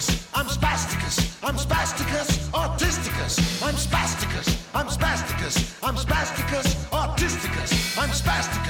spasticus, I'm spasticus, I'm spasticus, autisticus, I'm spasticus, I'm spasticus, I'm spasticus, autisticus, I'm spasticus,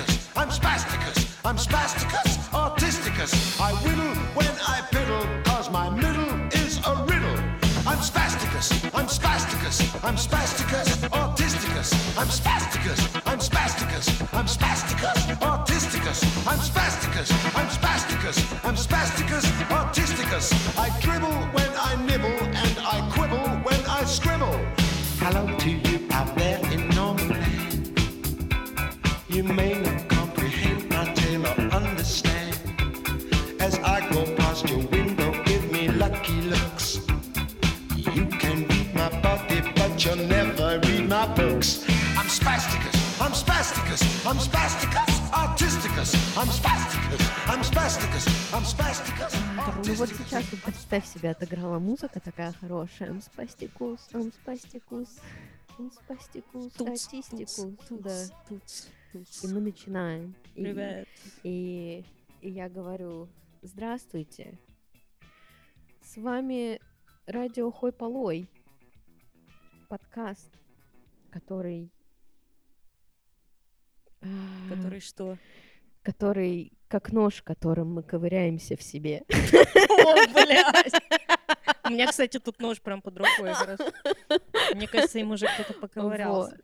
Ну вот сейчас вот представь себе, отыграла музыка такая хорошая. Спастикус, спастикус, спастикус, статистикус. Да. И мы начинаем. И- Привет. И, и я говорю, здравствуйте. С вами радио Хой Полой. Подкаст, который... а, Который что? который как нож, которым мы ковыряемся в себе. О, блядь! У меня, кстати, тут нож прям под рукой. Мне кажется, им уже кто-то поковырялся.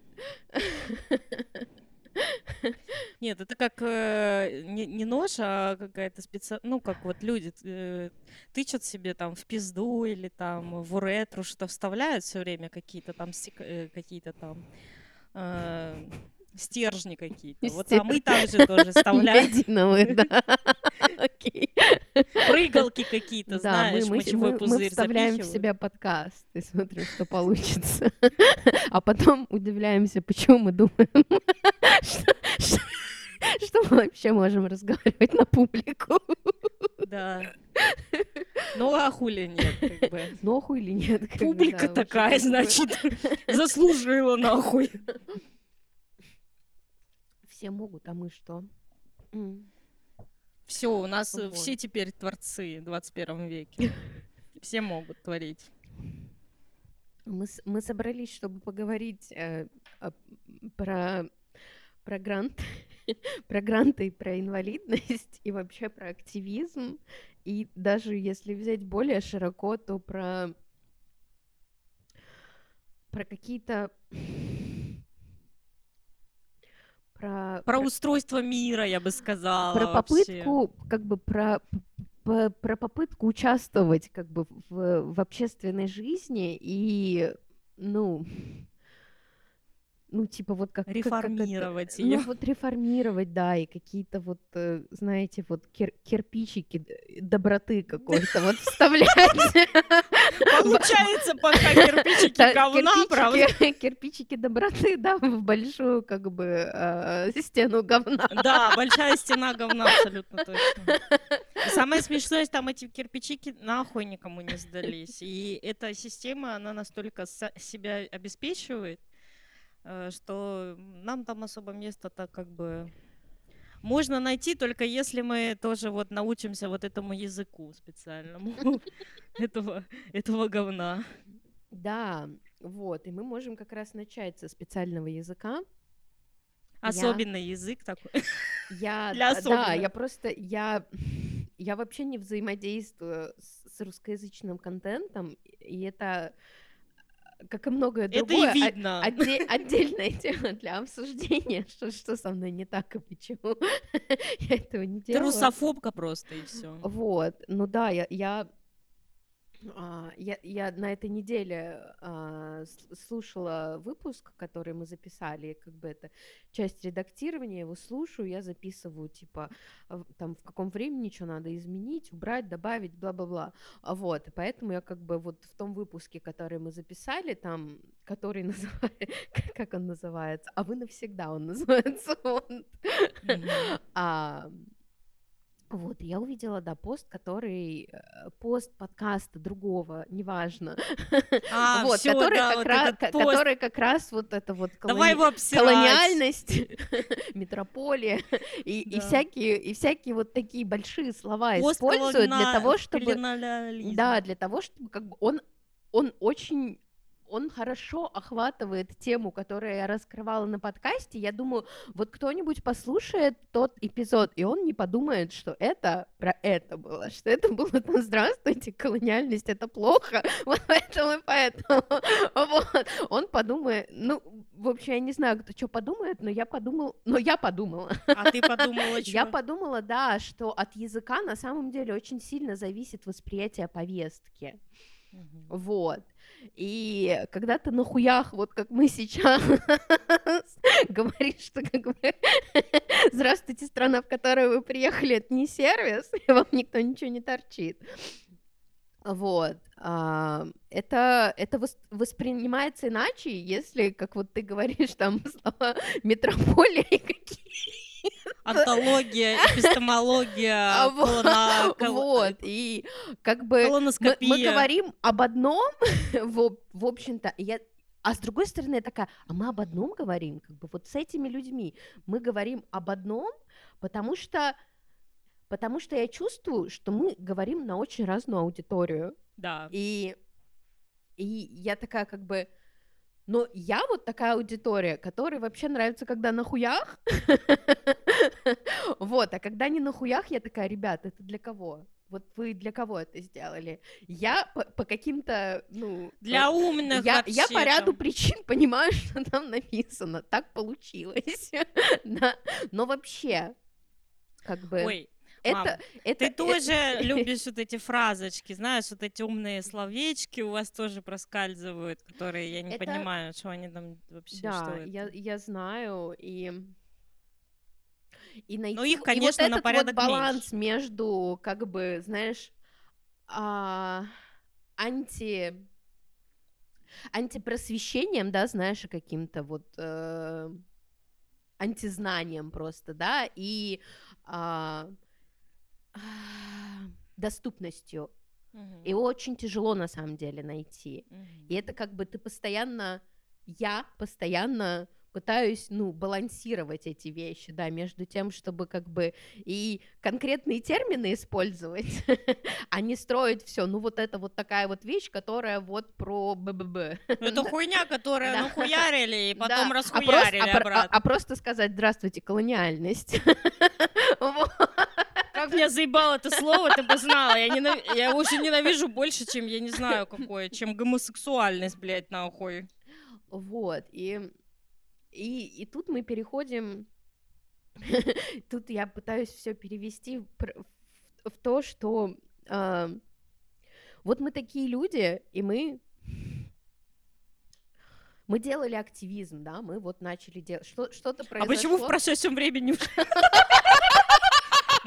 Нет, это как э, не, не нож, а какая-то специальная... Ну, как вот люди э, тычут себе там в пизду или там в уретру что вставляют все время какие-то там стек- э, какие-то там э, стержни какие-то. Вот а мы также тоже вставляем да. Прыгалки какие-то, знаешь, мочевой мы- мы пузырь вставляем в себя подкаст и смотрим, что получится. А потом удивляемся, почему мы думаем, что, мы вообще можем разговаривать на публику. Да. Ну, а хули нет, как бы. Нохуй или нет? как бы, Публика такая, значит, заслужила нахуй. Все могут, а мы что? Все, у нас э, Вот. все теперь творцы в 21 веке. Все могут творить. Мы, мы собрались, чтобы поговорить э, о- про, про грант, про гранты и про инвалидность, и вообще про активизм. И даже если взять более широко, то про, про какие-то... Про, Про устройство мира, я бы сказала. про вообще. попытку, как бы про, про попытку участвовать как бы в, в общественной жизни и, ну, ну, типа вот как... как- как это- Реформировать ну, вот реформировать, да, и какие-то вот, э, знаете, вот кир- кирпичики доброты какой-то вот вставлять. Получается, пока кирпичики говна, правда? кирпичики- доброты, да, в большую как бы э, стену говна. Да, большая стена говна, абсолютно точно. Самое смешное, там эти кирпичики нахуй никому не сдались. И эта система, она настолько себя обеспечивает, э, что нам там особо места-то как бы можно найти, только если мы тоже вот научимся вот этому языку специальному этого, этого говна. Да, вот, и мы можем как раз начать со специального языка. Особенный язык такой. Я, Для да, особенных. я просто, я, я вообще не взаимодействую с, с русскоязычным контентом, и это, как и многое Это другое, и о- видно. отде- отдельная тема для обсуждения, что, что со мной не так и почему я этого не Ты делала. русофобка просто, и все. Вот, ну да, я, я, а, я, я на этой неделе а, слушала выпуск, который мы записали, как бы это часть редактирования, его слушаю, я записываю, типа, а, там, в каком времени что надо изменить, убрать, добавить, бла-бла-бла. А Вот, и поэтому я как бы вот в том выпуске, который мы записали, там, который называется, как он называется, а вы навсегда он называется, он. Мгм. А, Вот, я увидела, да, пост, который, э, пост подкаста другого, неважно, А, вот, всё, который, да, как вот раз, который как раз вот это вот колони- колониальность, метрополия. И, и Да. всякие и всякие вот такие большие слова Пост используют для того, чтобы да, для того, чтобы как бы он он очень он хорошо охватывает тему, которую я раскрывала на подкасте. Я думаю, вот кто-нибудь послушает тот эпизод, и он не подумает, что это про это было, что это было там «Здравствуйте, колониальность, это плохо», вот поэтому и поэтому. Вот. Он подумает, ну, в общем, я не знаю, кто что подумает, но я подумал, но я подумала. А ты подумала, Я чё? подумала, да, что от языка на самом деле очень сильно зависит восприятие повестки. Мгм. Вот. И когда ты на хуях, вот как мы сейчас, говоришь, что как бы здравствуйте, страна, в которую вы приехали, это не сервис, и вам никто ничего не торчит. Вот. а, Это, это вос- воспринимается иначе, если, как вот ты говоришь, там слова метрополия и какие Антология, эпистемология, А, вот, колона- Вот, и как бы мы, говорим об одном, в, в общем-то, я... А с другой стороны, я такая, а мы об одном говорим, как бы вот с этими людьми. Мы говорим об одном, потому что, потому что я чувствую, что мы говорим на очень разную аудиторию, Да. и, и я такая как бы, но я вот такая аудитория, которой вообще нравится, когда на хуях. Вот, а когда не на хуях, я такая, ребят, это для кого? Вот вы для кого это сделали? Я по, по каким-то, ну... Для э, умных я, я по ряду причин понимаю, что там написано. Так получилось. Да. Но вообще, как бы... Ой, мам, это, ты э- тоже любишь вот эти фразочки, знаешь, вот эти умные словечки у вас тоже проскальзывают, которые я не Это- понимаю, что они там вообще, что Да, это. я, я знаю, и... И найти Ну, их, в- и конечно, вот на порядок вот баланс между, как бы, знаешь, а, анти антипросвещением, да, знаешь, каким-то вот э, антизнанием просто, да, и а, доступностью. Мгм. Его очень тяжело на самом деле найти. И это как бы ты постоянно, я постоянно пытаюсь, ну, балансировать эти вещи, да, между тем, чтобы как бы и конкретные термины использовать, а не строить все, ну, вот это вот такая вот вещь, которая вот про БББ. Ну, Это хуйня, которая Да. нахуярили и Да, потом а просто- расхуярили а а- обратно. а просто сказать «Здравствуйте, колониальность». Вот. Как меня заебало это слово, ты бы знала. Я, ненав- я уже ненавижу больше, чем, я не знаю, какое, чем гомосексуальность, блядь, нахуй. Вот, и, и, и тут мы переходим, тут я пытаюсь все перевести в, в- в то, что а, вот мы такие люди, и мы мы делали активизм, да, мы вот начали делать, что, что-то А произошло. почему в прошедшем времени?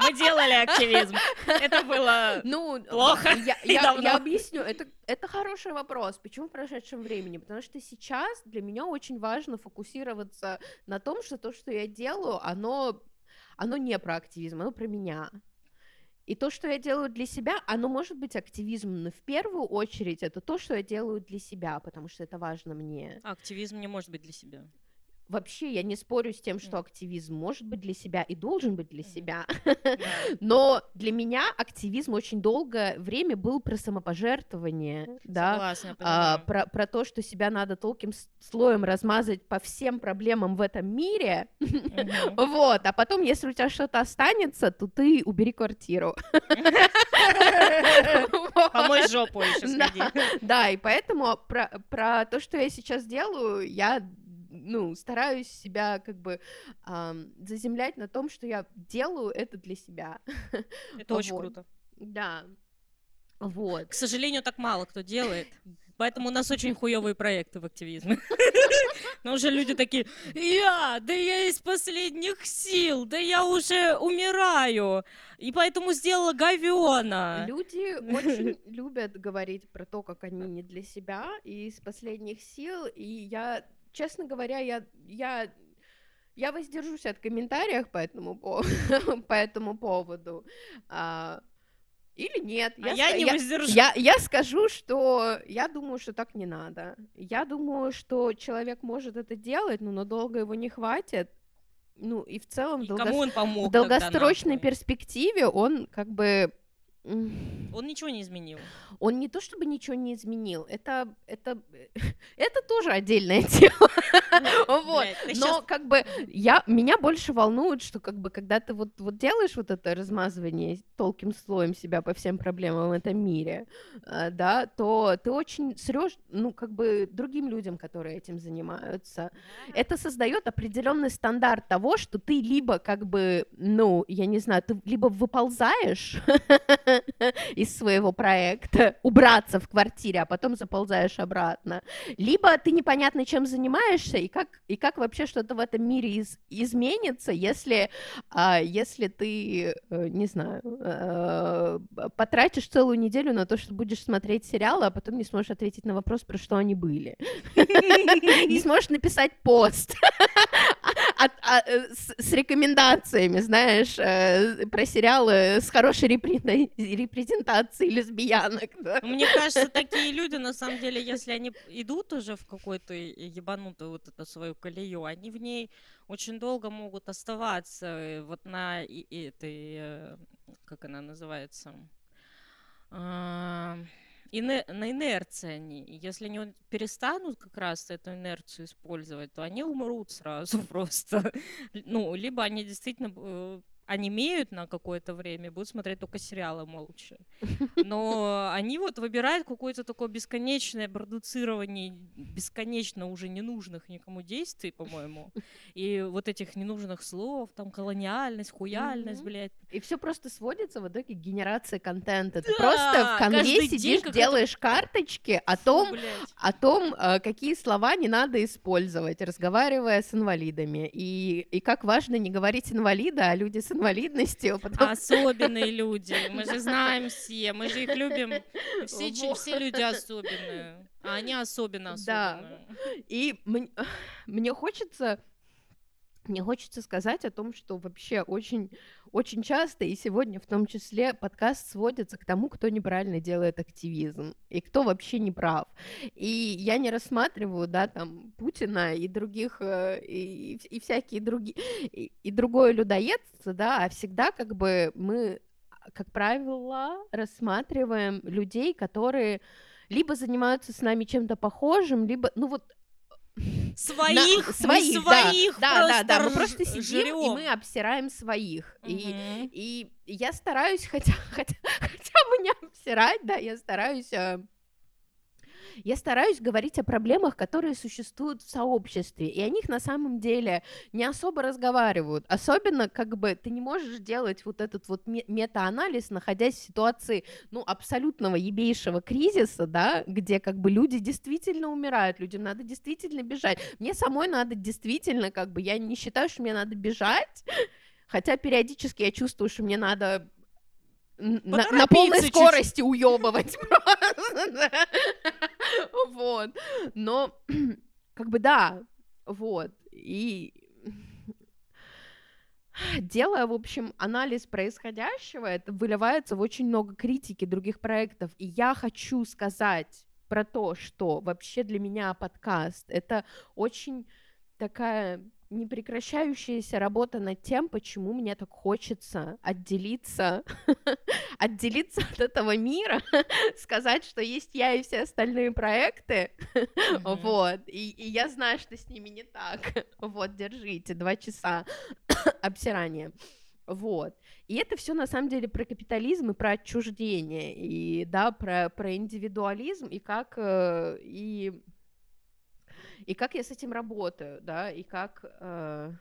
Мы делали активизм. Это было... Ну, Плохо Я, и я- давно. я объясню. Это, это хороший вопрос. Почему в прошедшем времени? Потому что сейчас для меня очень важно фокусироваться на том, что то, что я делаю, оно, оно не про активизм, оно про меня. И то, что я делаю для себя, оно может быть активизмом, но в первую очередь это то, что я делаю для себя, потому что это важно мне. Активизм не может быть для себя. Вообще, я не спорю с тем, что активизм может быть для себя и должен быть для себя. Но для меня активизм очень долгое время был про самопожертвование, да, Согласна, а, про, про то, что себя надо толким слоем размазать по всем проблемам в этом мире, вот, а потом, если у тебя что-то останется, то ты убери квартиру. Помой жопу еще. Да, и поэтому про, про то, что я сейчас делаю, я ну, стараюсь себя как бы ам, заземлять на том, что я делаю это для себя. Это очень Вот. круто. Да. Вот. К сожалению, так мало кто делает. Поэтому у нас очень хуевые проекты в активизме. Но уже люди такие, я, да я из последних сил, да я уже умираю, и поэтому сделала говёна. Люди очень любят говорить про то, как они не для себя и из последних сил. И я, честно говоря, я, я Я воздержусь от комментариев по этому, по, этому поводу. А, или нет. А я, не я, воздержусь. Я, я скажу, что я думаю, что так не надо. Я думаю, что человек может это делать, но надолго его не хватит. Ну и в целом И в, долгос- кому он помог в долгосрочной тогда, перспективе он как бы Он ничего не изменил. он не то чтобы ничего не изменил, это это это тоже отдельная тема. Вот. Но как бы я меня больше волнует, что как бы когда ты вот вот делаешь вот это размазывание толким слоем себя по всем проблемам в этом мире, э, да, то ты очень срешь, ну как бы другим людям, которые этим занимаются. Это создает определенный стандарт того, что ты либо как бы, ну, я не знаю, ты либо выползаешь из своего проекта, убраться в квартире, а потом заползаешь обратно, либо ты непонятно чем занимаешься и как и как вообще что-то в этом мире из- изменится, если а, если ты э, не знаю э, потратишь целую неделю на то, что будешь смотреть сериалы, а потом не сможешь ответить на вопрос, про что они были, не сможешь написать пост от- а, э, с с рекомендациями, знаешь, э, про сериалы с хорошей репрезен- репрезентацией лесбиянок. да. Мне кажется, такие люди, на самом деле, если они идут уже в какую-то ебанутую вот эту свою колею, они в ней очень долго могут оставаться э, вот на этой, э, как она называется, А, ине- на инерции они. Если они перестанут как раз эту инерцию использовать, то они умрут сразу просто. Ну, либо они действительно э, онемеют на какое-то время будут смотреть только сериалы молча. Но они вот выбирают какое-то такое бесконечное продуцирование бесконечно уже ненужных никому действий, по-моему. И вот этих ненужных слов, там колониальность, хуяльность, Мгм. блядь. И все просто сводится в итоге к генерации контента. Ты Да, просто в конве сидишь, делаешь карточки о Фу, том, блядь. о том, э, какие слова не надо использовать, разговаривая с инвалидами. И, и как важно не говорить инвалида, а люди с инвалидностью. Потому... Особенные люди, мы же знаем все, мы же их любим. Все, все люди особенные, а они особенно Да. особенные. И мн- мне хочется... Мне хочется сказать о том, что вообще очень, очень часто, и сегодня в том числе, подкаст сводится к тому, кто неправильно делает активизм, и кто вообще не прав. И я не рассматриваю, да, там, Путина и других, э, и, и всякие другие, и, и другое людоедство, да, а всегда как бы мы, как правило, рассматриваем людей, которые либо занимаются с нами чем-то похожим, либо, ну вот, Своих, на- мы своих, да, своих да, да, да, мы просто сидим жрём. и мы обсираем своих. И, Мгм. и я стараюсь хотя, хотя, хотя бы не обсирать, да, я стараюсь... э, Я стараюсь говорить о проблемах, которые существуют в сообществе, и о них на самом деле не особо разговаривают. Особенно, как бы, ты не можешь делать вот этот вот ме- мета-анализ, находясь в ситуации, ну, абсолютного ебейшего кризиса, да, где, как бы, люди действительно умирают, людям надо действительно бежать. Мне самой надо действительно, как бы, я не считаю, что мне надо бежать, хотя периодически я чувствую, что мне надо на, на полной чуть-чуть. скорости уебывать. Вот. Но, как бы, да, вот. И делая, в общем, анализ происходящего, это выливается в очень много критики других проектов. И я хочу сказать про то, что вообще для меня подкаст — это очень такая непрекращающаяся работа над тем, почему мне так хочется отделиться, отделиться от этого мира, сказать, что есть я и все остальные проекты, вот, и, и я знаю, что с ними не так, вот, держите, два часа обсирания. Вот. И это все на самом деле про капитализм и про отчуждение, и да, про, про индивидуализм, и как э, и и как я с этим работаю, да, и как, э,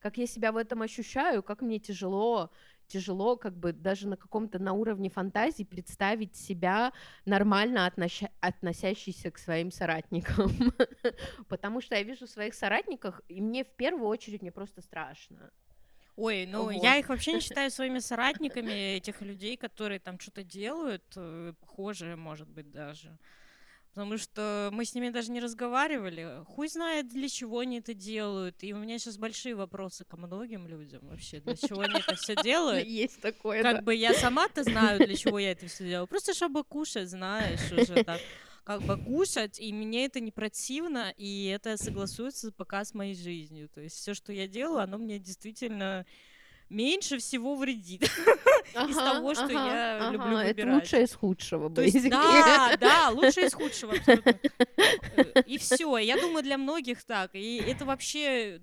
как я себя в этом ощущаю, как мне тяжело, тяжело как бы даже на каком-то на уровне фантазии представить себя нормально относя- относящейся к своим соратникам, потому что я вижу своих соратников, и мне в первую очередь мне просто страшно. Ой, ну Вот. я их вообще не считаю своими соратниками, этих людей, которые там что-то делают, э, похожие, может быть, даже. Потому что мы с ними даже не разговаривали. Хуй знает, для чего они это делают. И у меня сейчас большие вопросы ко многим людям вообще. Для чего они это все делают? Есть такое, Как да. бы я сама-то знаю, для чего я это все делаю. Просто чтобы кушать, знаешь, уже так. Как бы кушать, и мне это не противно, и это согласуется пока с моей жизнью. То есть все, что я делаю, оно мне действительно меньше всего вредит. из того, что я люблю Это выбирать. лучшее из худшего, То есть, basically. да, да, лучше из худшего абсолютно. Э, И все. Я думаю, для многих так. И это вообще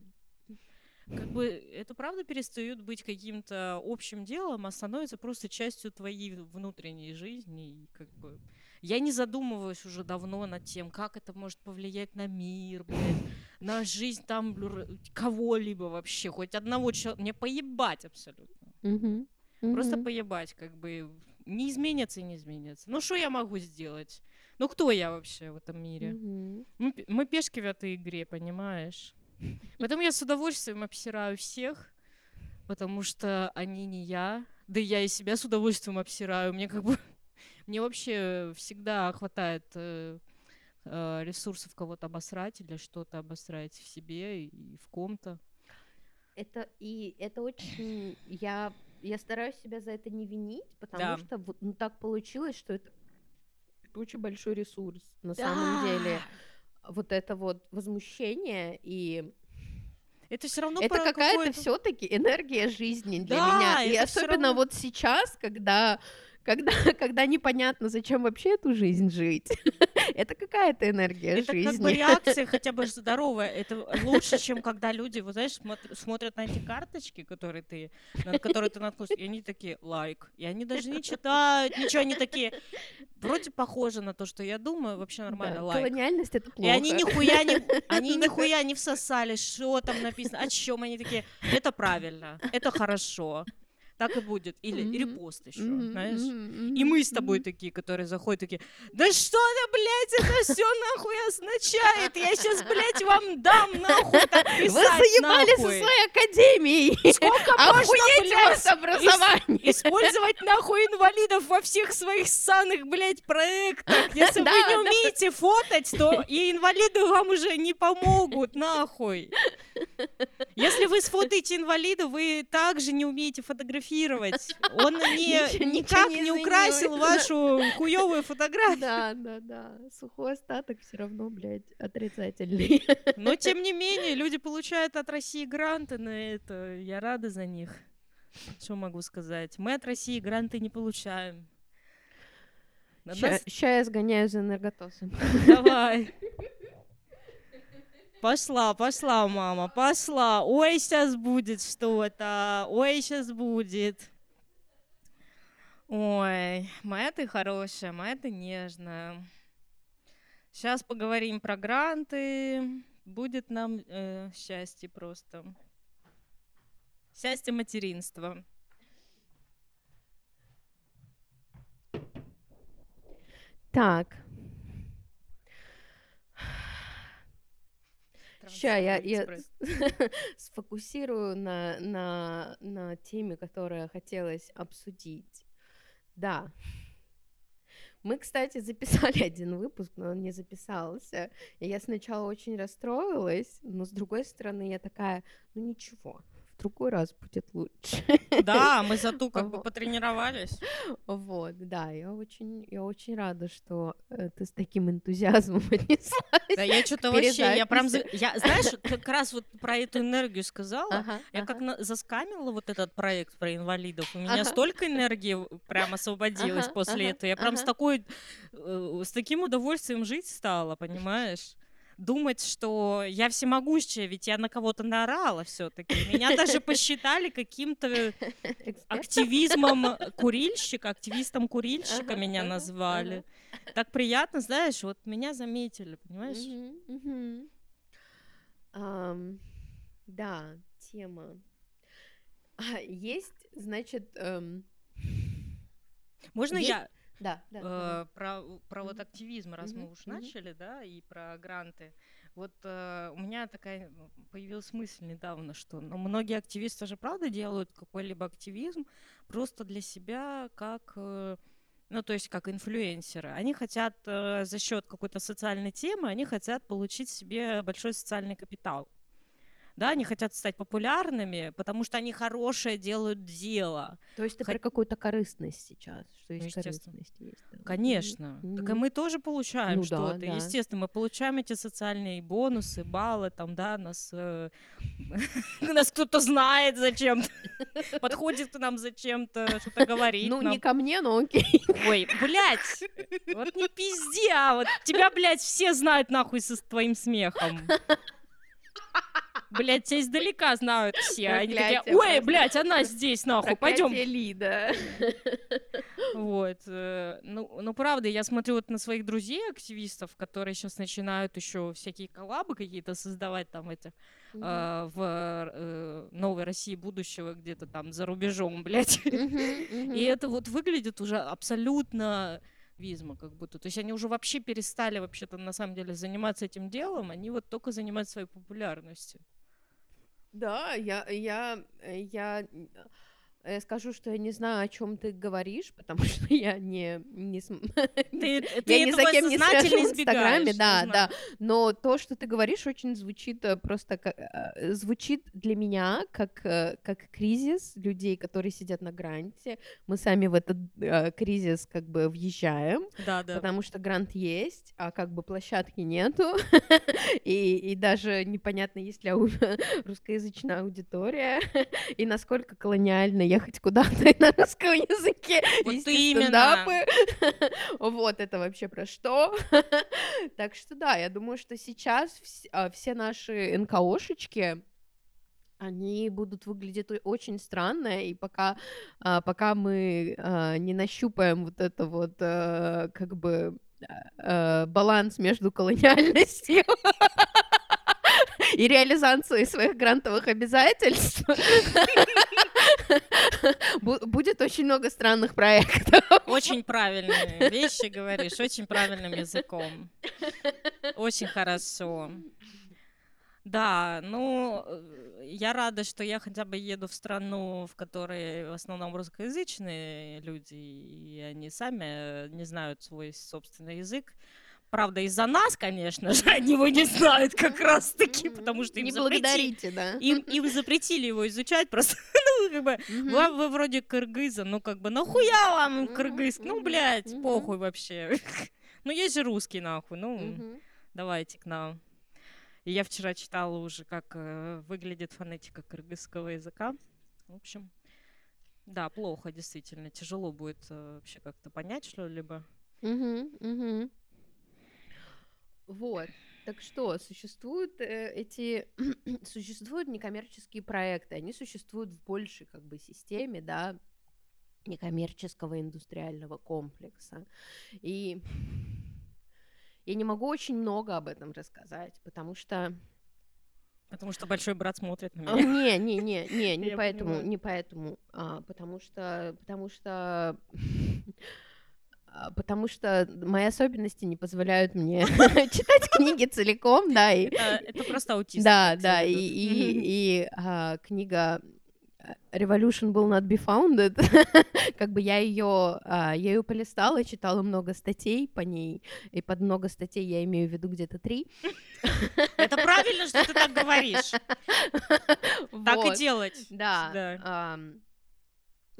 как бы это правда перестает быть каким-то общим делом, а становится просто частью твоей внутренней жизни. И как бы я не задумываюсь уже давно над тем, как это может повлиять на мир, блядь, на жизнь там кого-либо вообще, хоть одного человека. Мне поебать абсолютно. Мгм, Просто мгм. поебать, как бы не изменится и не изменится. Ну что я могу сделать? Ну кто я вообще в этом мире? Мгм. Мы, мы пешки в этой игре, понимаешь? Поэтому я с удовольствием обсираю всех, потому что они не я. Да я и себя с удовольствием обсираю. Мне как бы... Мне вообще всегда хватает э, э, ресурсов кого-то обосрать или что-то обосрать в себе и в ком-то. Это и это очень я я стараюсь себя за это не винить, потому Да. что вот ну, так получилось, что это, очень большой ресурс на самом деле. Вот это вот возмущение и Это все равно это какая-то все-таки энергия жизни для Да, меня. И особенно равно- вот сейчас, когда когда, когда непонятно, зачем вообще эту жизнь жить. это какая-то энергия Это жизни. как бы реакция хотя бы здоровая. Это лучше, чем когда люди, вот знаешь, смотр- смотрят на эти карточки, которые ты, на которые ты наткнулся, и они такие лайк. И они даже не читают, ничего, они такие, вроде похоже на то, что я думаю, вообще Да, нормально, лайк. Колониальность это И плохо. они нихуя не, они нихуя не всосали, что там написано, о чем они такие. Это правильно, это хорошо, так и будет. Или Мгм. репост еще, Мгм, знаешь. мгм, И мы с тобой мгм. такие, которые заходят, такие, да что это, блядь, это все нахуй означает? Я сейчас, блядь, вам дам нахуй так Вы писать заебали со нахуй. своей академией! Сколько можно, Охуеть вас блядь, образование! использовать нахуй инвалидов во всех своих ссаных, блядь, проектах? Если вы Да, не да. умеете фотать, то и инвалиды вам уже не помогут, нахуй. Если вы сфотаете инвалида, вы также не умеете фотографировать. Он не, никак не украсил вашу хуевую фотографию. Да, да, да. Сухой остаток все равно, блядь, отрицательный. Но тем не менее, люди получают от России гранты на это. Я рада за них. Что могу сказать? Мы от России гранты не получаем. На нас- Сейчас я сгоняю за энерготосом. Давай. Пошла, пошла, мама, пошла. Ой, сейчас будет что-то. Ой, сейчас будет. Ой, моя ты хорошая, моя ты нежная. Сейчас поговорим про гранты. Будет нам э, счастье просто. Счастье материнства. Так. Ща я, я сфокусирую на, на, на теме, которую хотелось обсудить. Да. Мы, кстати, записали один выпуск, но он не записался. И я сначала очень расстроилась, но с другой стороны я такая, ну ничего, другой раз будет лучше. Да, мы за ту как бы потренировались. Вот, да, я очень, я очень рада, что э, ты с таким энтузиазмом отнеслась. Да я что-то вообще, я прям, я, знаешь, как раз вот про эту энергию сказала, я как заскамила вот этот проект про инвалидов, у меня столько энергии прям освободилось после этого, я прям с такой, э, с таким удовольствием жить стала, понимаешь? Думать, что я всемогущая, ведь я на кого-то наорала все-таки. Меня даже посчитали каким-то Эксперт? активизмом курильщика, активистом курильщика меня назвали. Так приятно, знаешь, вот меня заметили, понимаешь? Да, тема. А, Есть, значит, эм, Можно Есть- я да, да. э, про, про вот активизм, раз мы Мгм, уж мгм. начали, да, и про гранты. Вот э, у меня такая появилась мысль недавно, что ну, многие активисты же правда делают какой-либо активизм просто для себя, как э, ну, то есть как инфлюенсеры, они хотят э, за счет какой-то социальной темы, они хотят получить себе большой социальный капитал да, они хотят стать популярными, потому что они хорошее делают дело. То есть ты Хот- про какую-то корыстность сейчас, что Ну, есть естественно. корыстность. Есть, да. Конечно. Мгм. Так и мы тоже получаем Ну да, что-то. да. Естественно, мы получаем эти социальные бонусы, баллы, там, да, нас, э, нас кто-то знает зачем-то, подходит к нам зачем-то, что-то говорит Ну, не ко мне, но окей. Ой, блядь, вот не пизди, а вот тебя, блядь, все знают нахуй со твоим смехом. Блядь, тебя издалека знают все. Они такие, ой, блядь, она здесь, нахуй, пойдем. Лида. Вот. э, Ну, ну, правда, я смотрю вот на своих друзей, активистов, которые сейчас начинают еще всякие коллабы какие-то создавать там эти Мгм. э, в э, новой России будущего где-то там за рубежом, блядь. И это вот выглядит уже абсолютно визма как будто. То есть они уже вообще перестали вообще-то на самом деле заниматься этим делом, они вот только занимаются своей популярностью. Да, я, я, я скажу, что я не знаю, о чем ты говоришь, потому что я не, не см- Ты, ты я ни за кем не слежу в Инстаграме, да, да. Но то, что ты говоришь, очень звучит э, просто как э, звучит для меня как э, как кризис людей, которые сидят на гранте. Мы сами в этот э, кризис как бы въезжаем, Да, да. потому что грант есть, а как бы площадки нету, и, и даже непонятно, есть ли русскоязычная аудитория, и насколько колониально ехать куда-то на русском языке, Вот вести стендапы. Вот это вообще про что? Так что да, я думаю, что сейчас а, все наши НКОшечки, они будут выглядеть очень странно, и пока, а, пока мы а, не нащупаем вот это вот э, как бы баланс между колониальностью и реализацией своих грантовых обязательств, будет очень много странных проектов. Очень правильные вещи говоришь, очень правильным языком. Очень хорошо. Да, ну, я рада, что я хотя бы еду в страну, в которой в основном русскоязычные люди, и они сами э, не знают свой собственный язык. Правда, из-за нас, конечно же, они его не знают как раз-таки, потому что им Не запретили. благодарите, да? Им, им запретили его изучать, просто, как бы, Мгм. вы, вы вроде кыргыза, ну как бы нахуя вам кыргыз? Ну, блядь, похуй вообще. Ну, есть же русский, нахуй, ну, давайте к нам. И я вчера читала уже, как э, выглядит фонетика кыргызского языка. В общем, да, плохо, действительно. Тяжело будет э, вообще как-то понять что-либо. Мгм, мгм. Вот. Так что, существуют э, эти, существуют некоммерческие проекты, они существуют в большей как бы системе, да, некоммерческого индустриального комплекса. И я не могу очень много об этом рассказать, потому что Потому что большой брат смотрит на а, меня. Не, не, не, не, не поэтому, не поэтому, а, потому что, потому что, потому что мои особенности не позволяют мне читать книги целиком, да, и Это, это просто аутизм. да, да, и, ведут. и, и, а, книга а, Revolution will not be founded, как бы я ее, я ее полистала, читала много статей по ней, и под много статей я имею в виду где-то три. Это правильно, что ты так говоришь. Так и делать. Да.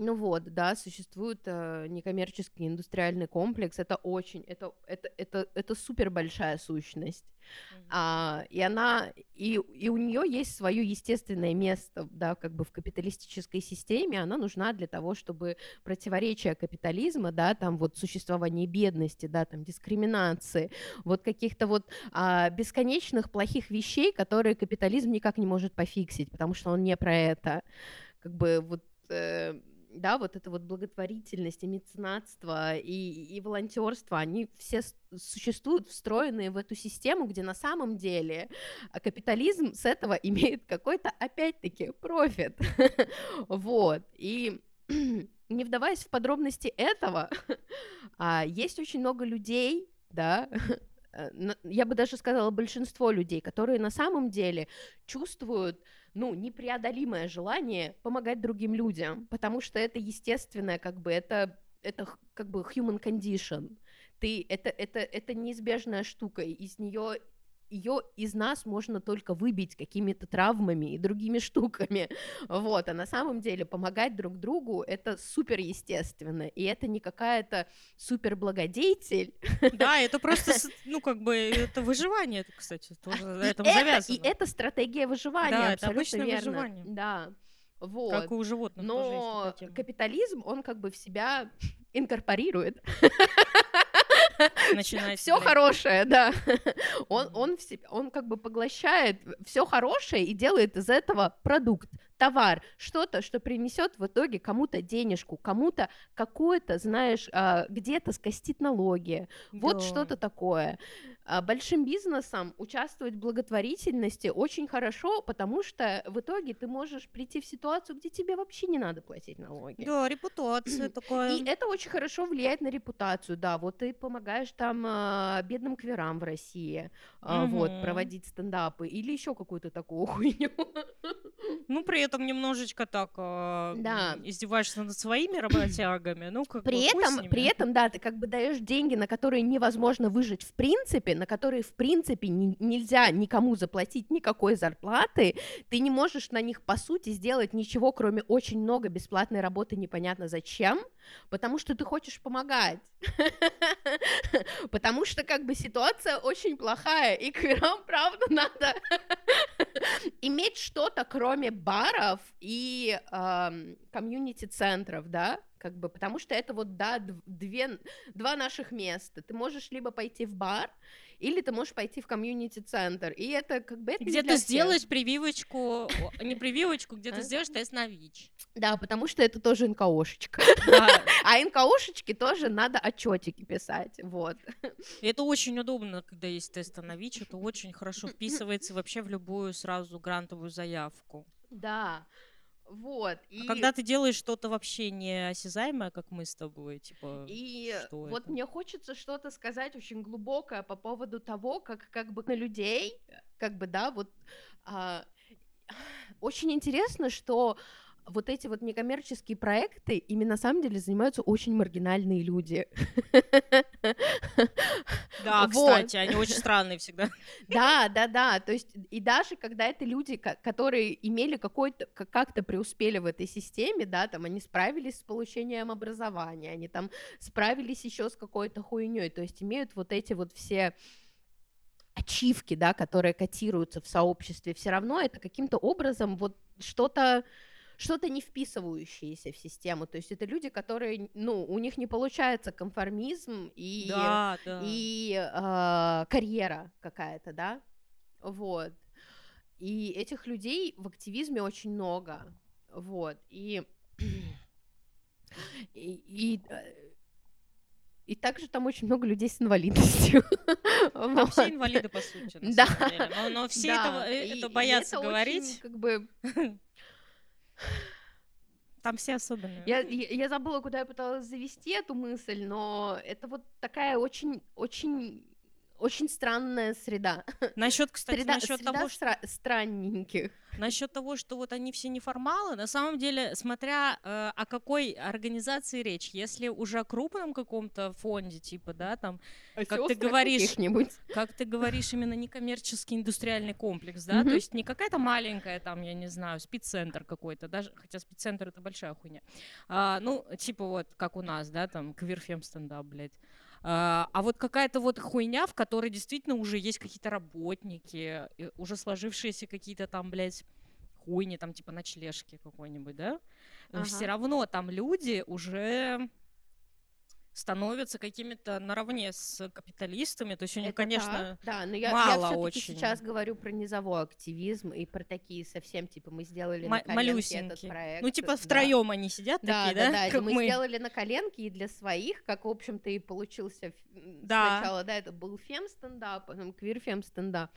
Ну вот, да, существует э, некоммерческий индустриальный комплекс. Это очень, это, это, это, это супер большая сущность. Мгм. А, и она, и, и у нее есть свое естественное место, да, как бы в капиталистической системе. Она нужна для того, чтобы противоречия капитализма, да, там вот существование бедности, да, там дискриминации, вот каких-то вот а, бесконечных плохих вещей, которые капитализм никак не может пофиксить, потому что он не про это. Как бы вот э, да, вот эта вот благотворительность и меценатство и, и волонтерство, они все существуют встроенные в эту систему, где на самом деле а, капитализм с этого имеет какой-то, опять-таки, профит. Вот. И не вдаваясь в подробности этого, а, есть очень много людей, да, э, я бы даже сказала большинство людей, которые на самом деле чувствуют ну, непреодолимое желание помогать другим людям, потому что это естественное, как бы, это, это как бы human condition. Ты это это это неизбежная штука, из нее ее из нас можно только выбить какими-то травмами и другими штуками, вот, а на самом деле помогать друг другу это супер естественно, и это не какая-то супер благодетель. Да, это просто, ну, как бы, это выживание, кстати, тоже на этом это, завязано. И это стратегия выживания, Да, это абсолютно обычное верно. выживание. Да, вот. Как и у животных Но капитализм, он как бы в себя инкорпорирует Начинается, все хорошее, да. Он, он, в себе, он как бы поглощает все хорошее и делает из этого продукт, товар, что-то, что принесет в итоге кому-то денежку, кому-то какое-то, знаешь, а, где-то скостит налоги, вот Да. что-то такое. А, Большим бизнесом участвовать в благотворительности очень хорошо, потому что в итоге ты можешь прийти в ситуацию, где тебе вообще не надо платить налоги. Да, репутация такая. И это очень хорошо влияет на репутацию, да. Вот ты помогаешь там а, бедным кверам в России, а, вот, Мгм. проводить стендапы или еще какую-то такую хуйню. Ну, при этом немножечко так а, Да. издеваешься над своими работягами. Ну, как При бы этом, при этом, да, ты как бы даешь деньги, на которые невозможно выжить в принципе, на которые в принципе ни- нельзя никому заплатить никакой зарплаты, ты не можешь на них по сути сделать ничего, кроме очень много бесплатной работы, непонятно зачем, потому что ты хочешь помогать, потому что как бы ситуация очень плохая, и кверам правда надо иметь что-то, кроме баров и ам, комьюнити-центров, да, как бы, потому что это вот, да, дв- две, два наших места. Ты можешь либо пойти в бар, или ты можешь пойти в комьюнити-центр, и это как бы это Где ты сделаешь прививочку, не прививочку, где А? ты сделаешь тест на ВИЧ. Да, потому что это тоже НКОшечка. А НКОшечке тоже надо отчетики писать, вот. это очень удобно, когда есть тест на ВИЧ, это очень хорошо вписывается вообще в любую сразу грантовую заявку. Да, вот. И... А когда ты делаешь что-то вообще неосязаемое, как мы с тобой, типа... И вот это? мне хочется что-то сказать очень глубокое по поводу того, как как бы на людей, как бы, да, вот а, очень интересно, что вот эти вот некоммерческие проекты, ими на самом деле занимаются очень маргинальные люди. Да, кстати, они очень странные всегда. Да, да, да. То есть и даже когда это люди, ко- которые имели какой-то, ка- как-то преуспели в этой системе, да, там они справились с получением образования, они там справились еще с какой-то хуйней, то есть имеют вот эти вот все ачивки, да, которые котируются в сообществе, все равно это каким-то образом вот что-то что-то не вписывающееся в систему, то есть это люди, которые, ну, у них не получается конформизм и Да, да. и э, карьера какая-то, да, вот. И этих людей в активизме очень много, вот. И и, и, э, и также там очень много людей с инвалидностью. Там Вот. все инвалиды, по сути, на Да. самом деле. Но, но все Да, этого- э, и- это и боятся это очень, говорить. как бы Там все особенные. Я, я, я забыла, куда я пыталась завести эту мысль, но это вот такая очень, очень, очень странная среда. Насчет, кстати, среда насчет среда того, что стра- странненьких. насчет того, что вот они все неформалы, на самом деле, смотря э, о какой организации речь, если уже о крупном каком-то фонде, типа, да, там, ты Сёстрах говоришь, каких-нибудь. как ты говоришь, именно некоммерческий индустриальный комплекс, да, то есть не какая-то маленькая там, я не знаю, спеццентр какой-то, даже, хотя спеццентр это большая хуйня, А, ну, типа вот, как у нас, да, там, квирфем стендап, блядь. А, а вот какая-то вот хуйня, в которой действительно уже есть какие-то работники, уже сложившиеся какие-то там, блядь, хуйни, там, типа ночлежки какой-нибудь, да? Ага. Все равно там люди уже становятся какими-то наравне с капиталистами, то есть у них, Это конечно, так, да, но я, мало я очень. сейчас говорю про низовой активизм и про такие совсем, типа, мы сделали ма- на коленке этот проект. Ну, типа, да. втроем они сидят Да, такие, да, да? да, как мы, мы. сделали на коленке и для своих, как, в общем-то, и получился м, Да. сначала, да, это был фем-стендап, потом квир-фем-стендап,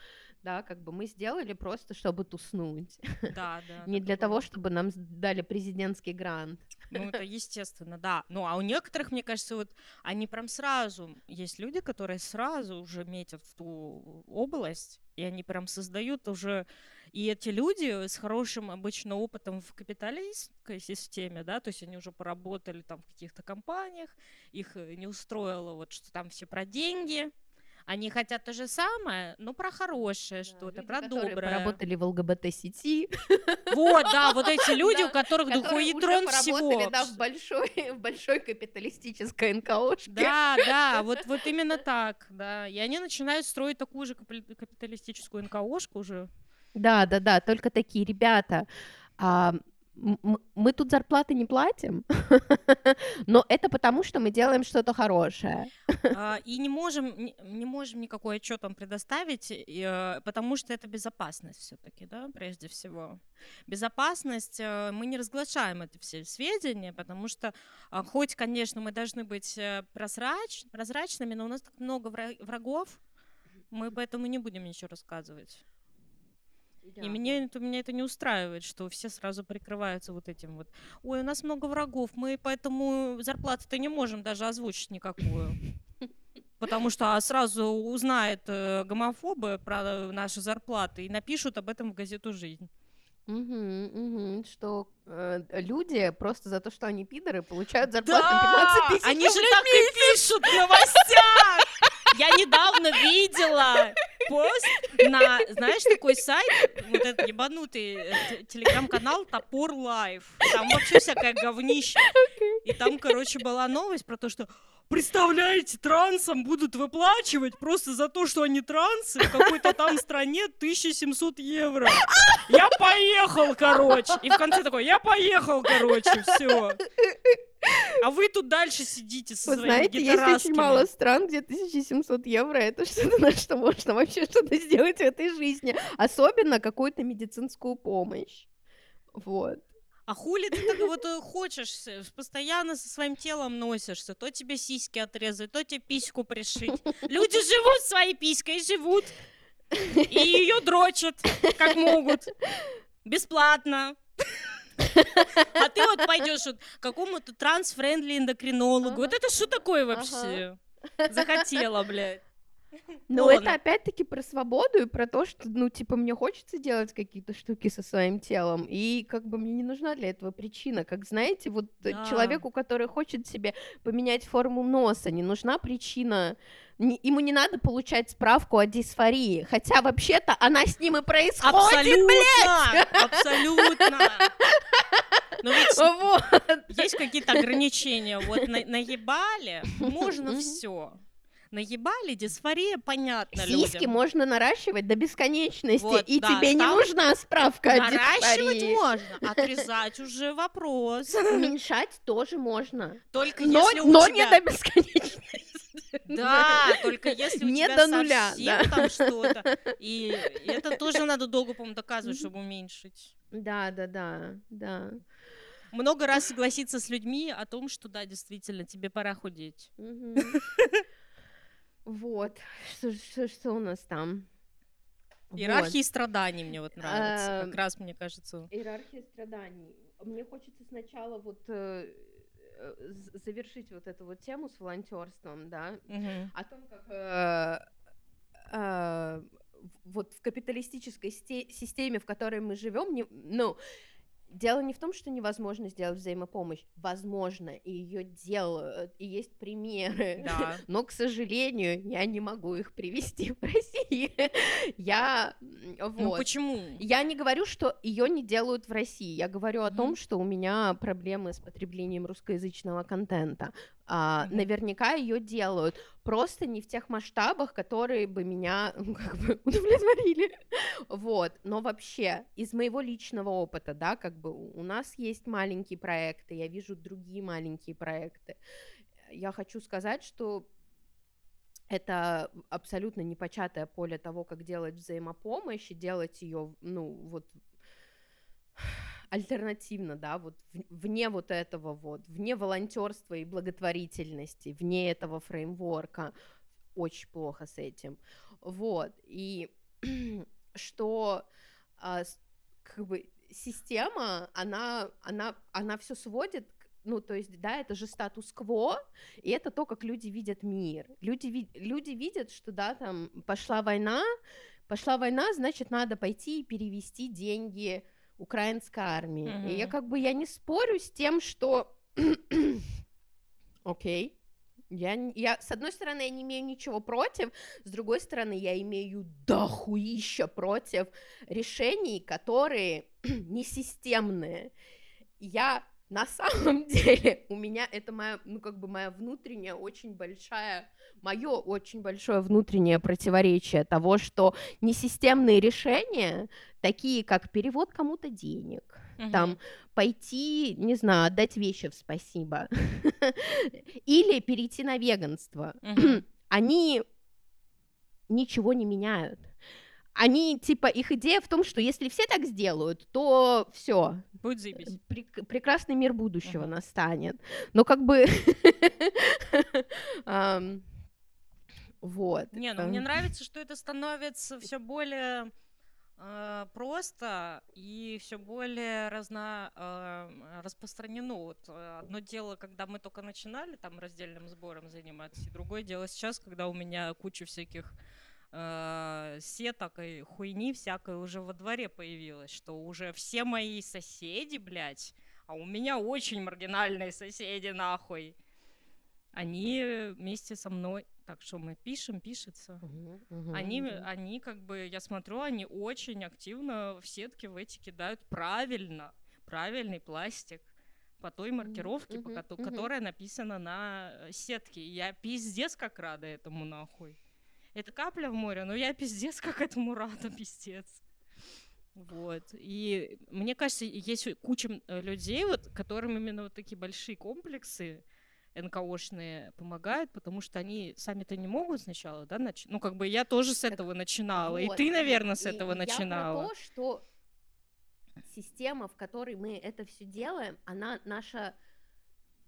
да, как бы мы сделали просто, чтобы туснуть, Да, да. не для того, чтобы нам дали президентский грант. Ну, это естественно, да. Ну, а у некоторых, мне кажется, вот вот, они прям сразу, есть люди, которые сразу уже метят в ту область, и они прям создают уже и эти люди с хорошим обычно опытом в капиталистской системе, да, то есть они уже поработали там в каких-то компаниях, их э, не устроило вот, что там все про деньги, они хотят то же самое, но про хорошее да, что-то, люди, про доброе. Работали в ЛГБТ-сети. Вот, да, вот эти люди, у которых духоедрон всего. Да, в большой, в большой капиталистической НКОшке. Да, да, вот, вот именно так, да. И они начинают строить такую же капиталистическую НКОшку уже. Да, да, да, только такие ребята. А, мы тут зарплаты не платим, но это потому, что мы делаем что-то хорошее. А, и не можем, не, можем никакой отчет вам предоставить, э, потому что это безопасность все-таки, да, прежде всего. Безопасность, э, мы не разглашаем это все сведения, потому что а, хоть, конечно, мы должны быть э, прозрач, прозрачными, но у нас так много врагов, мы поэтому не будем ничего рассказывать. И меня это, меня это не устраивает, что все сразу прикрываются вот этим вот. Ой, у нас много врагов, мы поэтому зарплаты-то не можем даже озвучить никакую. Потому что сразу узнает э, гомофобы про наши зарплаты и напишут об этом в газету «Жизнь». Угу, угу, что э, люди просто за то, что они пидоры, получают зарплату да! 15 тысяч они же так и пишут в новостях! Я недавно видела пост на, знаешь, такой сайт, вот этот ебанутый э, телеграм-канал Топор Лайф. Там вообще всякое говнище. И там, короче, была новость про то, что Представляете, трансам будут выплачивать просто за то, что они трансы в какой-то там стране 1700 евро. Я поехал, короче. И в конце такой, я поехал, короче, все. А вы тут дальше сидите со Вы знаете, есть очень мало стран, где 1700 евро — это что-то, на что можно вообще что-то сделать в этой жизни. Особенно какую-то медицинскую помощь. Вот. А хули ты так вот э, хочешь, постоянно со своим телом носишься, то тебе сиськи отрезать, то тебе письку пришить. Люди живут своей писькой, живут, и ее дрочат, как могут, бесплатно. А ты вот пойдешь вот к какому-то трансфрендли эндокринологу. Вот это что такое вообще? Захотела, блядь. Но это опять-таки про свободу и про то, что, ну, типа, мне хочется делать какие-то штуки со своим телом, и как бы мне не нужна для этого причина. Как знаете, вот да. человеку, который хочет себе поменять форму носа, не нужна причина ему не надо получать справку о дисфории, хотя вообще-то она с ним и происходит, абсолютно, блядь! Абсолютно, Но ведь вот. есть какие-то ограничения. Вот на, наебали, можно все наебали, дисфория, понятно Сиськи людям. можно наращивать до бесконечности, вот, и да, тебе не нужна справка о Наращивать можно, отрезать уже вопрос. Уменьшать тоже можно. Только но, если у но тебя... не до бесконечности. Да, только если у не тебя до нуля, совсем да. там что-то. И это тоже надо долго, по-моему, доказывать, чтобы уменьшить. Да, да, да, да. Много раз согласиться с людьми о том, что да, действительно, тебе пора худеть. Вот, что, у нас там? Иерархии вот. страданий мне вот нравится, как эм, раз мне кажется. Иерархия страданий. Мне хочется сначала вот э завершить вот эту вот тему с волонтерством, да, угу. о том, как э, э, вот в капиталистической системе, в которой мы живем, не, ну, Дело не в том, что невозможно сделать взаимопомощь. Возможно, и ее делают, и есть примеры. Да. Но, к сожалению, я не могу их привести в России. Я ну, вот. Ну почему? Я не говорю, что ее не делают в России. Я говорю о mm том, что у меня проблемы с потреблением русскоязычного контента. А, mm-hmm. Наверняка ее делают, просто не в тех масштабах, которые бы меня ну, как бы удовлетворили. Вот, но вообще из моего личного опыта, да, как бы у нас есть маленькие проекты, я вижу другие маленькие проекты. Я хочу сказать, что это абсолютно непочатое поле того, как делать взаимопомощь и делать ее, ну, вот альтернативно, да, вот вне вот этого вот, вне волонтерства и благотворительности, вне этого фреймворка, очень плохо с этим, вот, и что а, как бы система, она, она, она все сводит ну, то есть, да, это же статус-кво, и это то, как люди видят мир. Люди, ви- люди видят, что, да, там, пошла война, пошла война, значит, надо пойти и перевести деньги украинской армии. И я как бы, я не спорю с тем, что... Окей. Я, я, с одной стороны, я не имею ничего против, с другой стороны, я имею дохуища против решений, которые несистемные. Я на самом деле, у меня это моя, ну, как бы моя внутренняя очень большая, мое очень большое внутреннее противоречие того, что несистемные решения, такие как перевод кому-то денег, Мгм. там пойти, не знаю, отдать вещи в спасибо, или перейти на веганство, они ничего не меняют. Они, типа, их идея в том, что если все так сделают, то все, Будет заебись. прекрасный мир будущего Мгм. настанет. Но как бы... Вот. Не, ну эм, мне нравится, что это становится все более э, просто и все более разно, э, распространено. Вот э, одно дело, когда мы только начинали там раздельным сбором заниматься, и другое дело сейчас, когда у меня куча всяких э, сеток и хуйни всякой уже во дворе появилось, что уже все мои соседи, блядь, а у меня очень маргинальные соседи, нахуй, они вместе со мной, так что мы пишем, пишется. мгм, мгм, Они, мгм. они как бы, я смотрю, они очень активно в сетки в эти кидают правильно, правильный пластик по той маркировке, по мгм, кото- мгм. которая написана на сетке. Я пиздец как рада этому нахуй. Это капля в море, но я пиздец как этому рада, пиздец. Вот. И мне кажется, есть куча э, людей, вот, которым именно вот такие большие комплексы НКОшные помогают, потому что они сами-то не могут сначала, да, нач... ну, как бы я тоже с Так этого начинала, и Вот, ты, наверное, с и этого я про начинала. то, что система, в которой мы это все делаем, она наша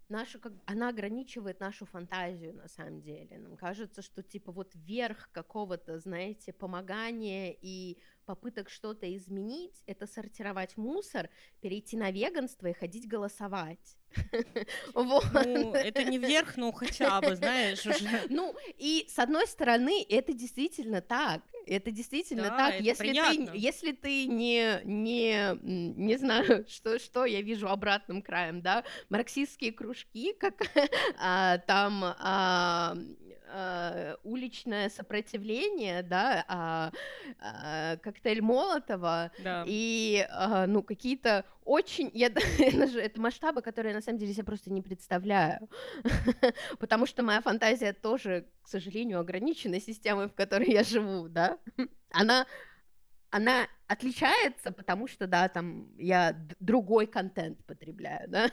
наша как она ограничивает нашу фантазию на самом деле. Нам кажется, что типа вот верх какого-то, знаете, помогания и попыток что-то изменить, это сортировать мусор, перейти на веганство и ходить голосовать. Вот. Ну, это не вверх, но хотя бы, знаешь, уже. Ну, и с одной стороны, это действительно так. Это действительно Да, так. это если, приятно. ты, если ты не, не, не знаю, что, что я вижу обратным краем, да, марксистские кружки, как а, там а, а, уличное сопротивление, да, а, а, коктейль Молотова, Да. и, а, ну, какие-то очень... Я, это же это масштабы, которые я на самом деле себе просто не представляю. Потому что моя фантазия тоже, к сожалению, ограничена системой, в которой я живу, да. Она, она отличается, потому что, да, там я другой контент потребляю, да.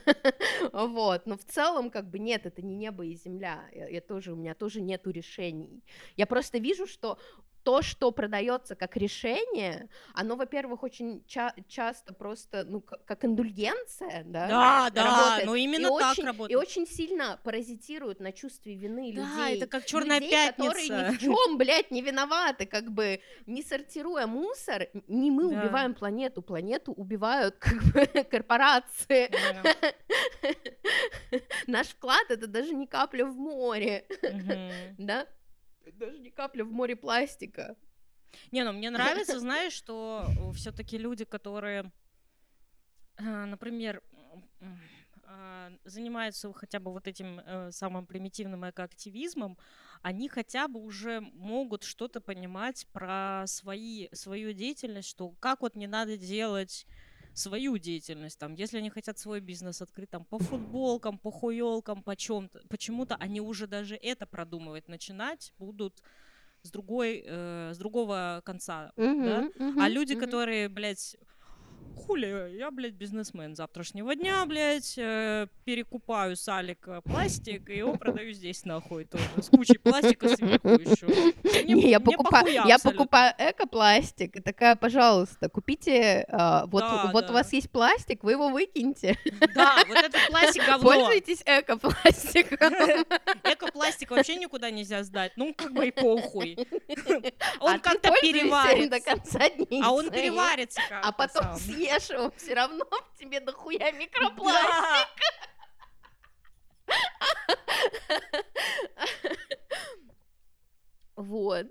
Вот, но в целом, как бы, нет, это не небо и земля. Я, я тоже, у меня тоже нету решений. Я просто вижу, что то, что продается как решение, оно, во-первых, очень ча- часто просто, ну, как индульгенция, да, Да, да, работает. ну и именно так очень, работает. И очень сильно паразитирует на чувстве вины Да, людей. это как черная людей, которые пятница. ни в чем, блядь, не виноваты, как бы не сортируя мусор, не мы Да. убиваем планету, планету убивают как бы корпорации. Да. Наш вклад это даже не капля в море, Мгм. да? Даже не капля в море пластика. Не, ну мне нравится, знаешь, что все-таки люди, которые, э, например, а, занимаются хотя бы вот этим э, самым примитивным экоактивизмом, они хотя бы уже могут что-то понимать про свои, свою деятельность, что как вот не надо делать свою деятельность, там, если они хотят свой бизнес открыть, там, по футболкам, по хуёлкам, по чем-то, почему-то они уже даже это продумывать начинать будут с другой, э, с другого конца, да? Мгм, мгм, А люди, мгм. которые, блядь, хули, я, блядь, бизнесмен завтрашнего дня, блядь, э, перекупаю с Алика пластик и его продаю здесь нахуй тоже, с кучей пластика сверху еще. Не, я покупаю, я покупаю экопластик, и такая, пожалуйста, купите, а, вот, Да, вот да. у вас есть пластик, вы его выкиньте, Да, вот этот пластик говно. пользуйтесь экопластиком. Экопластик вообще никуда нельзя сдать, ну как бы и похуй. А Он ты как-то переварится. А он переварится А потом сам. Съешь его, все равно в тебе дохуя микропластик. Вот.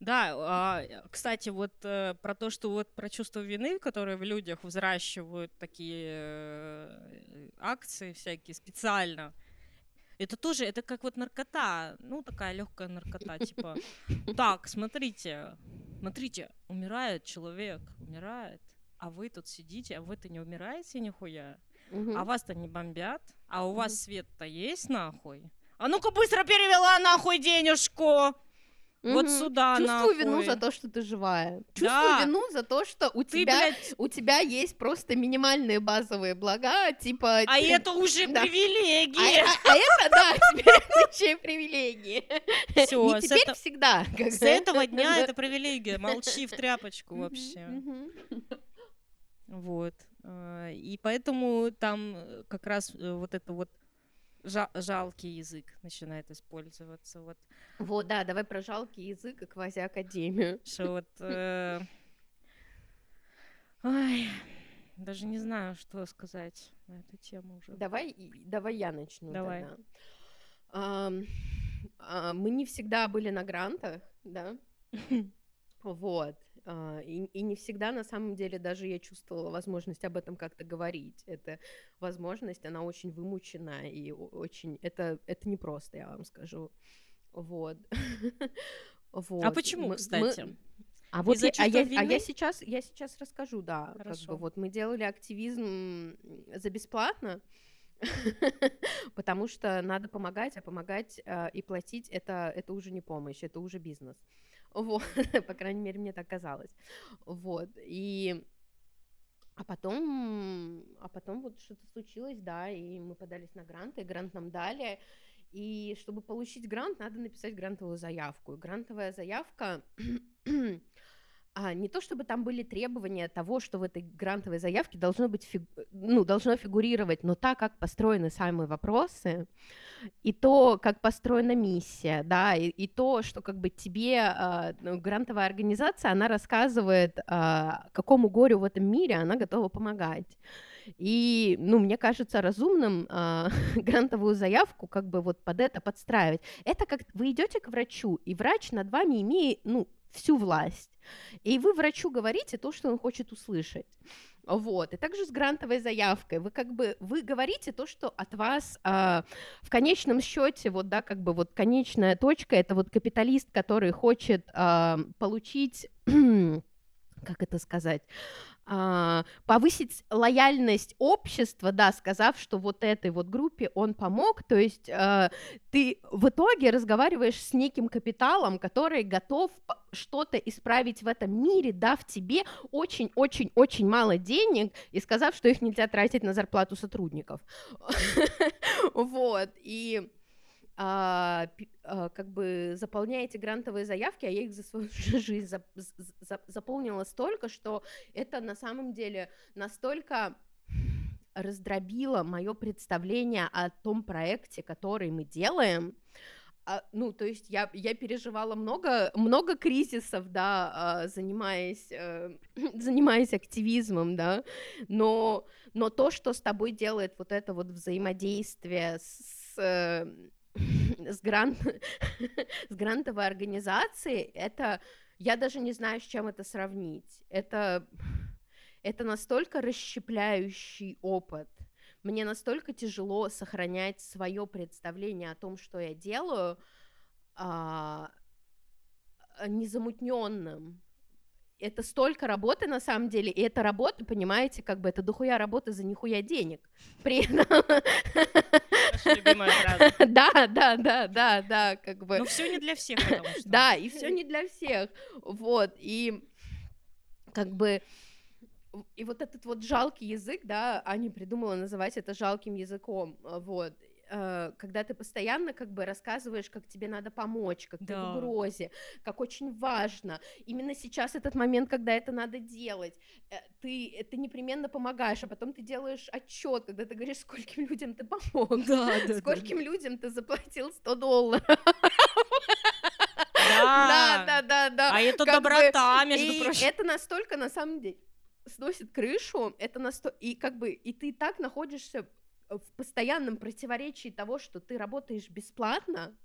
Да, а, кстати, вот э, про то, что вот про чувство вины, которое в людях взращивают такие э, акции всякие специально, это тоже, это как вот наркота, ну такая легкая наркота, типа, так, смотрите, смотрите, умирает человек, умирает, а вы тут сидите, а вы-то не умираете нихуя, а вас-то не бомбят, а у вас свет-то есть нахуй? А ну-ка быстро перевела нахуй денежку! Вот Мгм. сюда Чувствую вину нахуй. за то, что ты живая. Чувствую Да. вину за то, что у Ты, тебя блядь, у тебя есть просто минимальные базовые блага, типа... а ты- это уже Да. А, привилегия. а- а это, да, теперь это еще и привилегии. Всё, Не теперь, это- всегда. как С этого дня это привилегия. Молчи в тряпочку вообще. Вот. А, И поэтому там э, как раз э, вот это вот жа- жалкий язык начинает использоваться. Вот Вот, да, давай про жалкий язык и квазиакадемию. что вот... э, Ай, даже не знаю, что сказать на эту тему уже. Давай, давай я начну. Давай. тогда. А, Мы не всегда были на грантах, да? Вот. А, И, и не всегда, на самом деле, даже я чувствовала возможность об этом как-то говорить. Эта возможность, она очень вымучена и очень... Это, это непросто, я вам скажу. Вот. Вот. А почему, Мы- мы- кстати? А вот я, а, я, а я вины? сейчас, я сейчас расскажу, да. Как Хорошо. бы вот мы делали активизм за бесплатно, потому что надо помогать, а помогать э, и платить это, это уже не помощь, это уже бизнес. Вот, по крайней мере, мне так казалось. Вот, и а потом, а потом вот что-то случилось, да, и мы подались на грант, и грант нам дали. И чтобы получить грант, надо написать грантовую заявку. И грантовая заявка а, не то чтобы там были требования того, что в этой грантовой заявке должно быть фиг- ну, должно фигурировать, но так, как построены сами вопросы, и то, как построена миссия, да, и, и то, что как бы тебе ну, грантовая организация, она рассказывает, а, какому горю в этом мире она готова помогать. И, ну, мне кажется разумным а, грантовую заявку как бы вот под это подстраивать. Это как вы идете к врачу, и врач над вами имеет, ну, всю власть. И вы врачу говорите то, что он хочет услышать. Вот. И также с грантовой заявкой. Вы как бы вы говорите то, что от вас а, в конечном счете, вот, да, как бы вот конечная точка это вот капиталист, который хочет а, получить, как это сказать, повысить лояльность общества, да, сказав, что вот этой вот группе он помог, то есть а, ты в итоге разговариваешь с неким капиталом, который готов что-то исправить в этом мире, дав тебе очень-очень-очень мало денег и сказав, что их нельзя тратить на зарплату сотрудников. Вот, и а, а, как бы заполняете грантовые заявки, а я их за свою жизнь зап- з- з- заполнила столько, что это на самом деле настолько раздробило мое представление о том проекте, который мы делаем. А, ну, то есть я, я переживала много, много кризисов, да, а, занимаясь, э, занимаясь активизмом, да, но, но то, что с тобой делает вот это вот взаимодействие с, э, с, грант, с грантовой организацией, это, я даже не знаю, с чем это сравнить. Это, это настолько расщепляющий опыт. Мне настолько тяжело сохранять свое представление о том, что я делаю, а, незамутненным. Это столько работы на самом деле, и эта работа, понимаете, как бы это дохуя работы за нихуя денег. При этом... Наша любимая фраза. Да, да, да, да, да, как бы... Но все не для всех, потому что. Да, и все не для всех. Вот, и как бы и вот этот вот жалкий язык, да, Аня придумала называть это жалким языком, вот, э, когда ты постоянно как бы рассказываешь, как тебе надо помочь, как ты Да. в угрозе, как очень важно, именно сейчас этот момент, когда это надо делать, э, ты, ты непременно помогаешь, а потом ты делаешь отчет, когда ты говоришь, скольким людям ты помог, Да, да, да. скольким людям ты заплатил 100 долларов, Да, да, да, да, да, А это как бы, доброта, между прочим. это настолько, на самом деле, сносит крышу, это насто... и как бы, и ты так находишься в постоянном противоречии того, что ты работаешь бесплатно,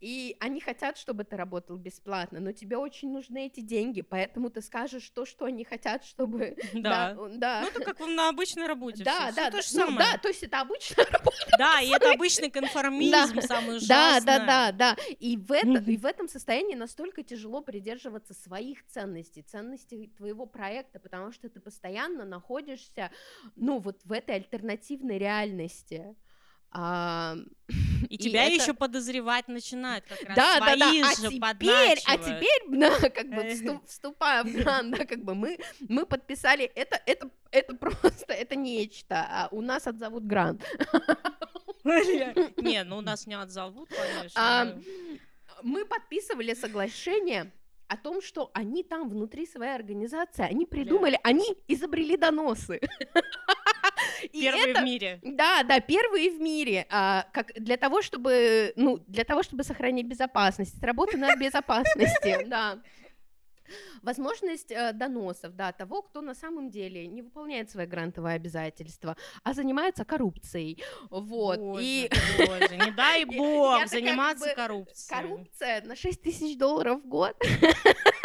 и они хотят, чтобы ты работал бесплатно, но тебе очень нужны эти деньги, поэтому ты скажешь то, что они хотят, чтобы... Да. Да, да. Ну, это как на обычной работе. Да, всё, да, да, то же ну самое. да, то есть это обычная работа. Да, и это обычный конформизм, самый Да, ужасный. да, да, да. И в, это, и в этом состоянии настолько тяжело придерживаться своих ценностей, ценностей твоего проекта, потому что ты постоянно находишься, ну, вот в этой альтернативной реальности. А, И И тебя это- еще подозревать начинают как раз да, да, да. А теперь, а теперь, да, как бы вступ- вступая в гран, да, как бы мы, мы подписали, это, это, это просто, это нечто, а у нас отзовут грант. Не, ну нас не отзовут, конечно. А, мы подписывали соглашение о том, что они там внутри своей организации, они придумали, они изобрели доносы. И Первый это- в мире. Да, да, первые в мире, а, как для того, чтобы, ну, для того, чтобы сохранить безопасность, работа над безопасностью, да. Возможность э, доносов, да, того, кто на самом деле не выполняет свои грантовые обязательства, а занимается коррупцией, вот. Боже, И боже, не дай я бог такая, заниматься как бы, коррупцией. коррупция на 6 тысяч долларов в год.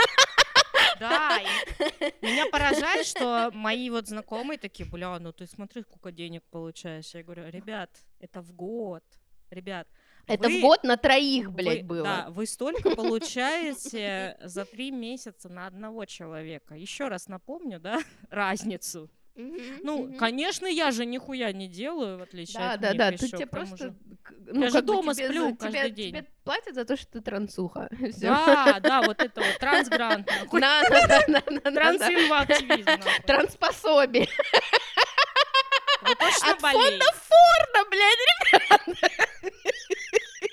Да, меня поражает, что мои вот знакомые такие, бля, ну ты смотри, сколько денег получаешь. Я говорю, ребят, это в год. Ребят, Это вы- в год на троих, вы- блядь, было. Да, вы столько получаете за три месяца на одного человека. Еще раз напомню, да, разницу. Ну, конечно, я же нихуя не делаю, в отличие Да, от да, да, еще, ты тебе просто, же. ну, же как бы дома тебе сплю за- каждый тебе- день. Тебе платят за то, что ты трансуха. Всё. Да, да, вот это вот трансгрант. Да, да, да, да, да, да, да. трансинвактивизм. Транспособие. От фонда Форда, блядь.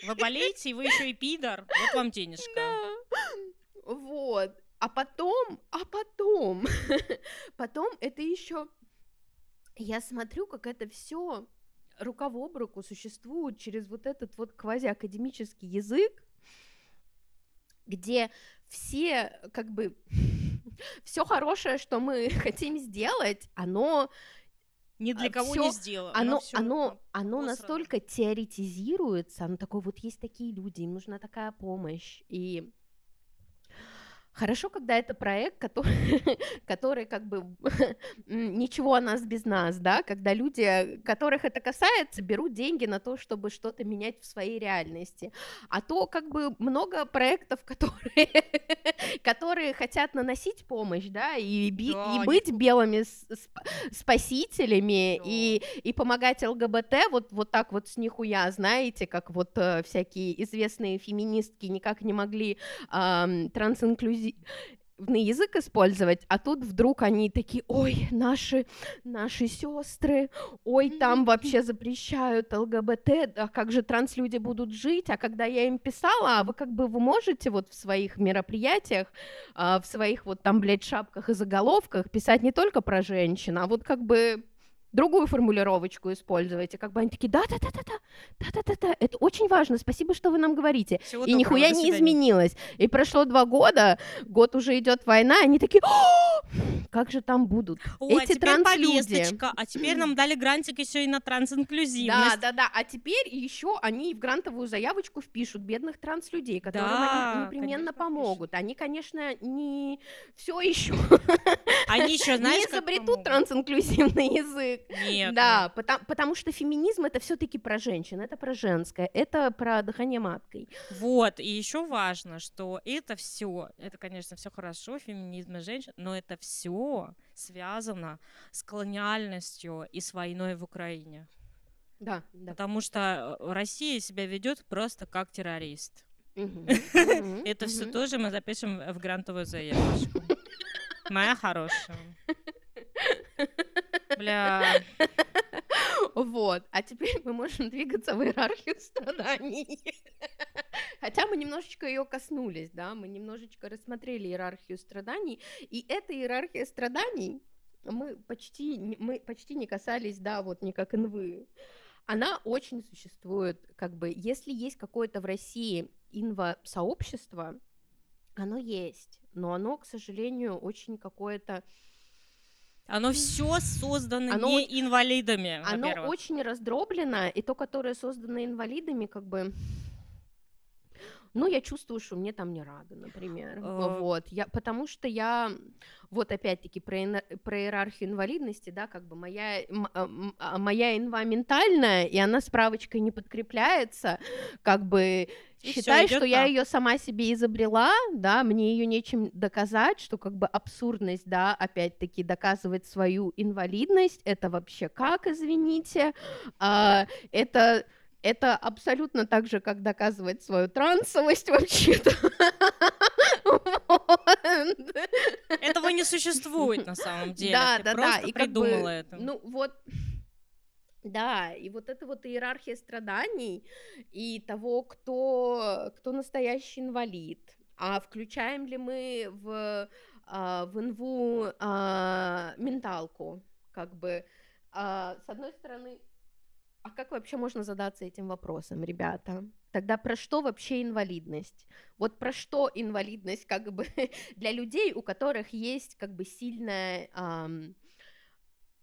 Вы болеете, и вы еще и пидор. Вот вам денежка. Да. Вот. А потом, а потом, потом это еще, я смотрю, как это все рука в об руку существует через вот этот вот квазиакадемический язык, где все, как бы, все хорошее, что мы хотим сделать, оно Ни для А, кого всё, не сделано. оно, всё оно, оно настолько теоретизируется, оно такое, вот есть такие люди, им нужна такая помощь, и хорошо, когда это проект, который, который как бы ничего о нас без нас, да, когда люди, которых это касается, берут деньги на то, чтобы что-то менять в своей реальности, а то как бы много проектов, которые, которые хотят наносить помощь, да, и, би- Да, и быть белыми спасителями, Да. и, и помогать ЛГБТ вот, вот так вот с нихуя, знаете, как вот э, всякие известные феминистки никак не могли ам, трансинклюзивный язык использовать, а тут вдруг они такие, ой, наши, наши сестры, ой, там вообще запрещают ЛГБТ, а как же транслюди будут жить, а когда я им писала, а вы как бы вы можете вот в своих мероприятиях, а, в своих вот там, блядь, шапках и заголовках писать не только про женщин, а вот как бы другую формулировочку использовать, и как бы они такие, да-да-да-да-да, да-да-да-да, это очень важно, спасибо, что вы нам говорите. Всего И доброго, нихуя не изменилось. И прошло два года, год уже идет война, они такие, «О, как же там будут О, а эти теперь транслюди. а теперь нам дали грантик еще и на трансинклюзивность. да, да. А теперь еще они в грантовую заявочку впишут бедных транслюдей, которым Да, они непременно конечно, помогут. Они, конечно, не все еще Они еще, знаешь, не изобретут трансинклюзивный язык. Нет, Да, потому, потому что феминизм это все-таки про женщин, это про женское, это про дыхание маткой. Вот, и еще важно, что это все, это, конечно, все хорошо, феминизм и женщин, но это все связано с колониальностью и с войной в Украине. Да, да. Потому что э, Россия себя ведет просто как террорист. Это все тоже мы запишем в грантовую заявочку. Моя хорошая. Бля, Вот, а теперь мы можем двигаться в иерархию страданий. Хотя мы немножечко ее коснулись, да, мы немножечко рассмотрели иерархию страданий, и эта иерархия страданий мы почти, мы почти не касались, да, вот не как инвы. Она очень существует, как бы, если есть какое-то в России инва-сообщество, оно есть, но оно, к сожалению, очень какое-то Оно все создано Оно не инвалидами, Оно во-первых. очень раздроблено, и то, которое создано инвалидами, как бы... Ну, я чувствую, что мне там не рады, например. Э. Вот. Я, потому что я, вот опять-таки, про, про иерархию инвалидности, да, как бы моя, м- а, а, моя инва ментальная, и она справочкой не подкрепляется, как бы И считай, что я так. ее сама себе изобрела, да, мне ее нечем доказать, что как бы абсурдность, да, опять-таки доказывать свою инвалидность, это вообще как, извините, А, это это абсолютно так же, как доказывать свою трансовость вообще-то. Этого не существует на самом деле. Да, да, да. И придумала это. Ну вот, да, и вот это вот иерархия страданий и того, кто, кто настоящий инвалид. А включаем ли мы в, а, в инву а, менталку? Как бы, а, с одной стороны, а как вообще можно задаться этим вопросом, ребята? Тогда про что вообще инвалидность? Вот про что инвалидность как бы для людей, у которых есть как бы сильная ам,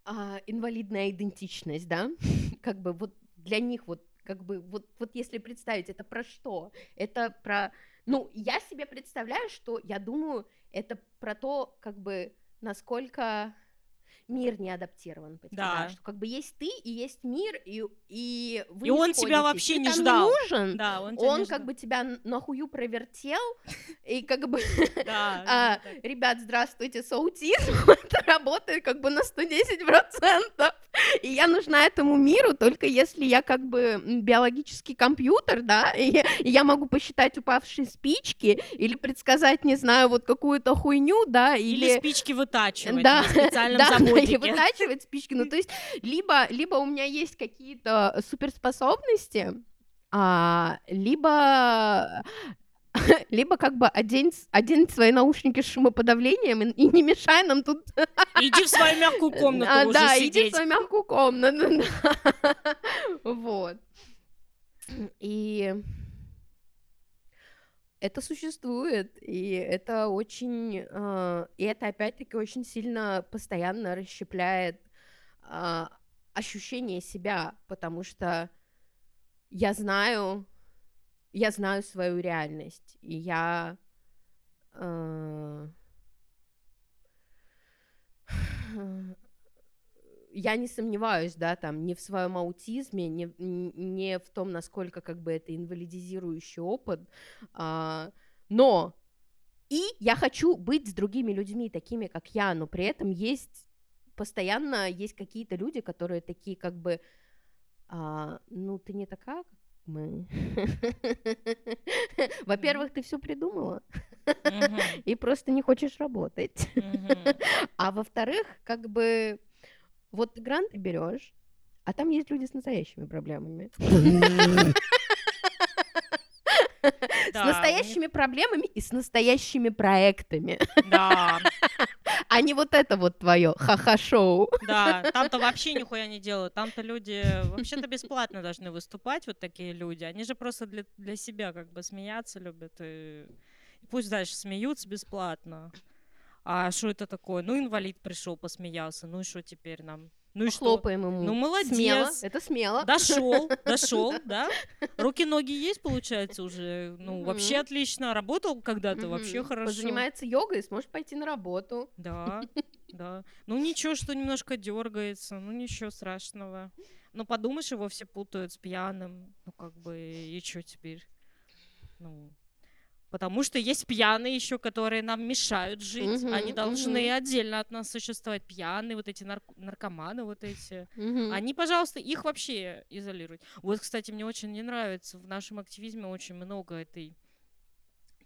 а, инвалидная идентичность, да? Как бы вот для них вот как бы вот, вот если представить, это про что? Это про... Ну, я себе представляю, что, я думаю, это про то, как бы, насколько мир не адаптирован под тебя, Да. что как бы есть ты и есть мир, и, и вы И не он тебя сходитесь. вообще Ты не ждал. нужен, Да, он, тебя он не как ждал. бы тебя нахую провертел, и как бы, Да, а, да, да. ребят, здравствуйте, с аутизмом это работает как бы на 110%, и я нужна этому миру только если я как бы биологический компьютер, да, и я, и я могу посчитать упавшие спички или предсказать, не знаю, вот какую-то хуйню, да, Или, или... спички вытачивать Да, на специальном да, заводике. и вытачивать спички. Ну, то есть, либо, либо у меня есть какие-то суперспособности, а, либо либо как бы одень, одень свои наушники с шумоподавлением и, и не мешай нам тут Иди в свою мягкую комнату а, уже да, иди в сидеть. свою мягкую комнату. да. Вот. И это существует, и это очень, э, и это опять-таки очень сильно постоянно расщепляет а, ощущение себя, потому что я знаю, я знаю свою реальность, и я э, я не сомневаюсь, да, там, не в своем аутизме, не, не в том, насколько как бы это инвалидизирующий опыт, а, но и я хочу быть с другими людьми, такими как я, но при этом есть постоянно есть какие-то люди, которые такие как бы, а, ну ты не такая, мы. Во-первых, ты все придумала и просто не хочешь работать. А во-вторых, как бы вот ты гранты берешь, а там есть люди с настоящими проблемами. С настоящими проблемами и с настоящими проектами. Да, А не вот это вот твое ха-ха-шоу. да, там-то вообще нихуя не делают. Там-то люди вообще-то бесплатно должны выступать, вот такие люди. Они же просто для, для себя как бы смеяться любят. И... и пусть дальше смеются бесплатно. А что это такое? Ну, инвалид пришел, посмеялся. Ну и что теперь нам? Ну и что? Хлопаем ему. Ну, молодец. Смело. Это смело. Дошел, дошел, да? Руки-ноги есть, получается, уже. Ну, вообще отлично. Работал когда-то, вообще хорошо. Занимается йогой сможет пойти на работу. Да, да. Ну ничего, что немножко дергается, ну ничего страшного. Ну подумаешь, его все путают с пьяным. Ну как бы и что теперь? Ну, потому что есть пьяные еще, которые нам мешают жить. Мгм, Они должны мгм. отдельно от нас существовать. Пьяные, вот эти нарк- наркоманы, вот эти. Мгм. Они, пожалуйста, их вообще изолируют. Вот, кстати, мне очень не нравится. В нашем активизме очень много этой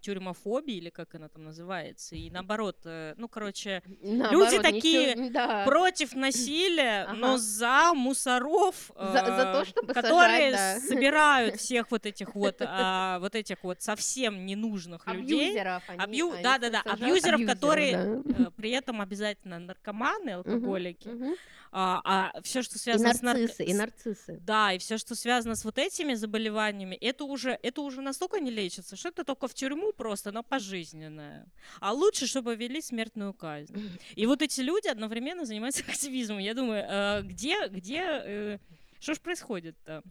тюрьмофобии, или как она там называется. И наоборот, э, ну, короче, Наоборот, люди такие ничего- да. против насилия, но Ага. за мусоров, За- за то, э, чтобы которые сажать, да. собирают всех вот этих вот, а, вот этих вот совсем ненужных людей, Абьюзеров. они- Абью- они да-да-да, сажают абьюзеров, которые, да. э, при этом обязательно наркоманы, алкоголики, Мгм. А, все, что И связано с нарциссы, и нарциссы. да, и все, что связано с вот этими заболеваниями, это уже, это уже настолько не лечится, что это только в тюрьму просто на пожизненное. А лучше, чтобы ввели смертную казнь. И вот эти люди одновременно занимаются активизмом. Я думаю, э, где, где, э, что ж происходит-то?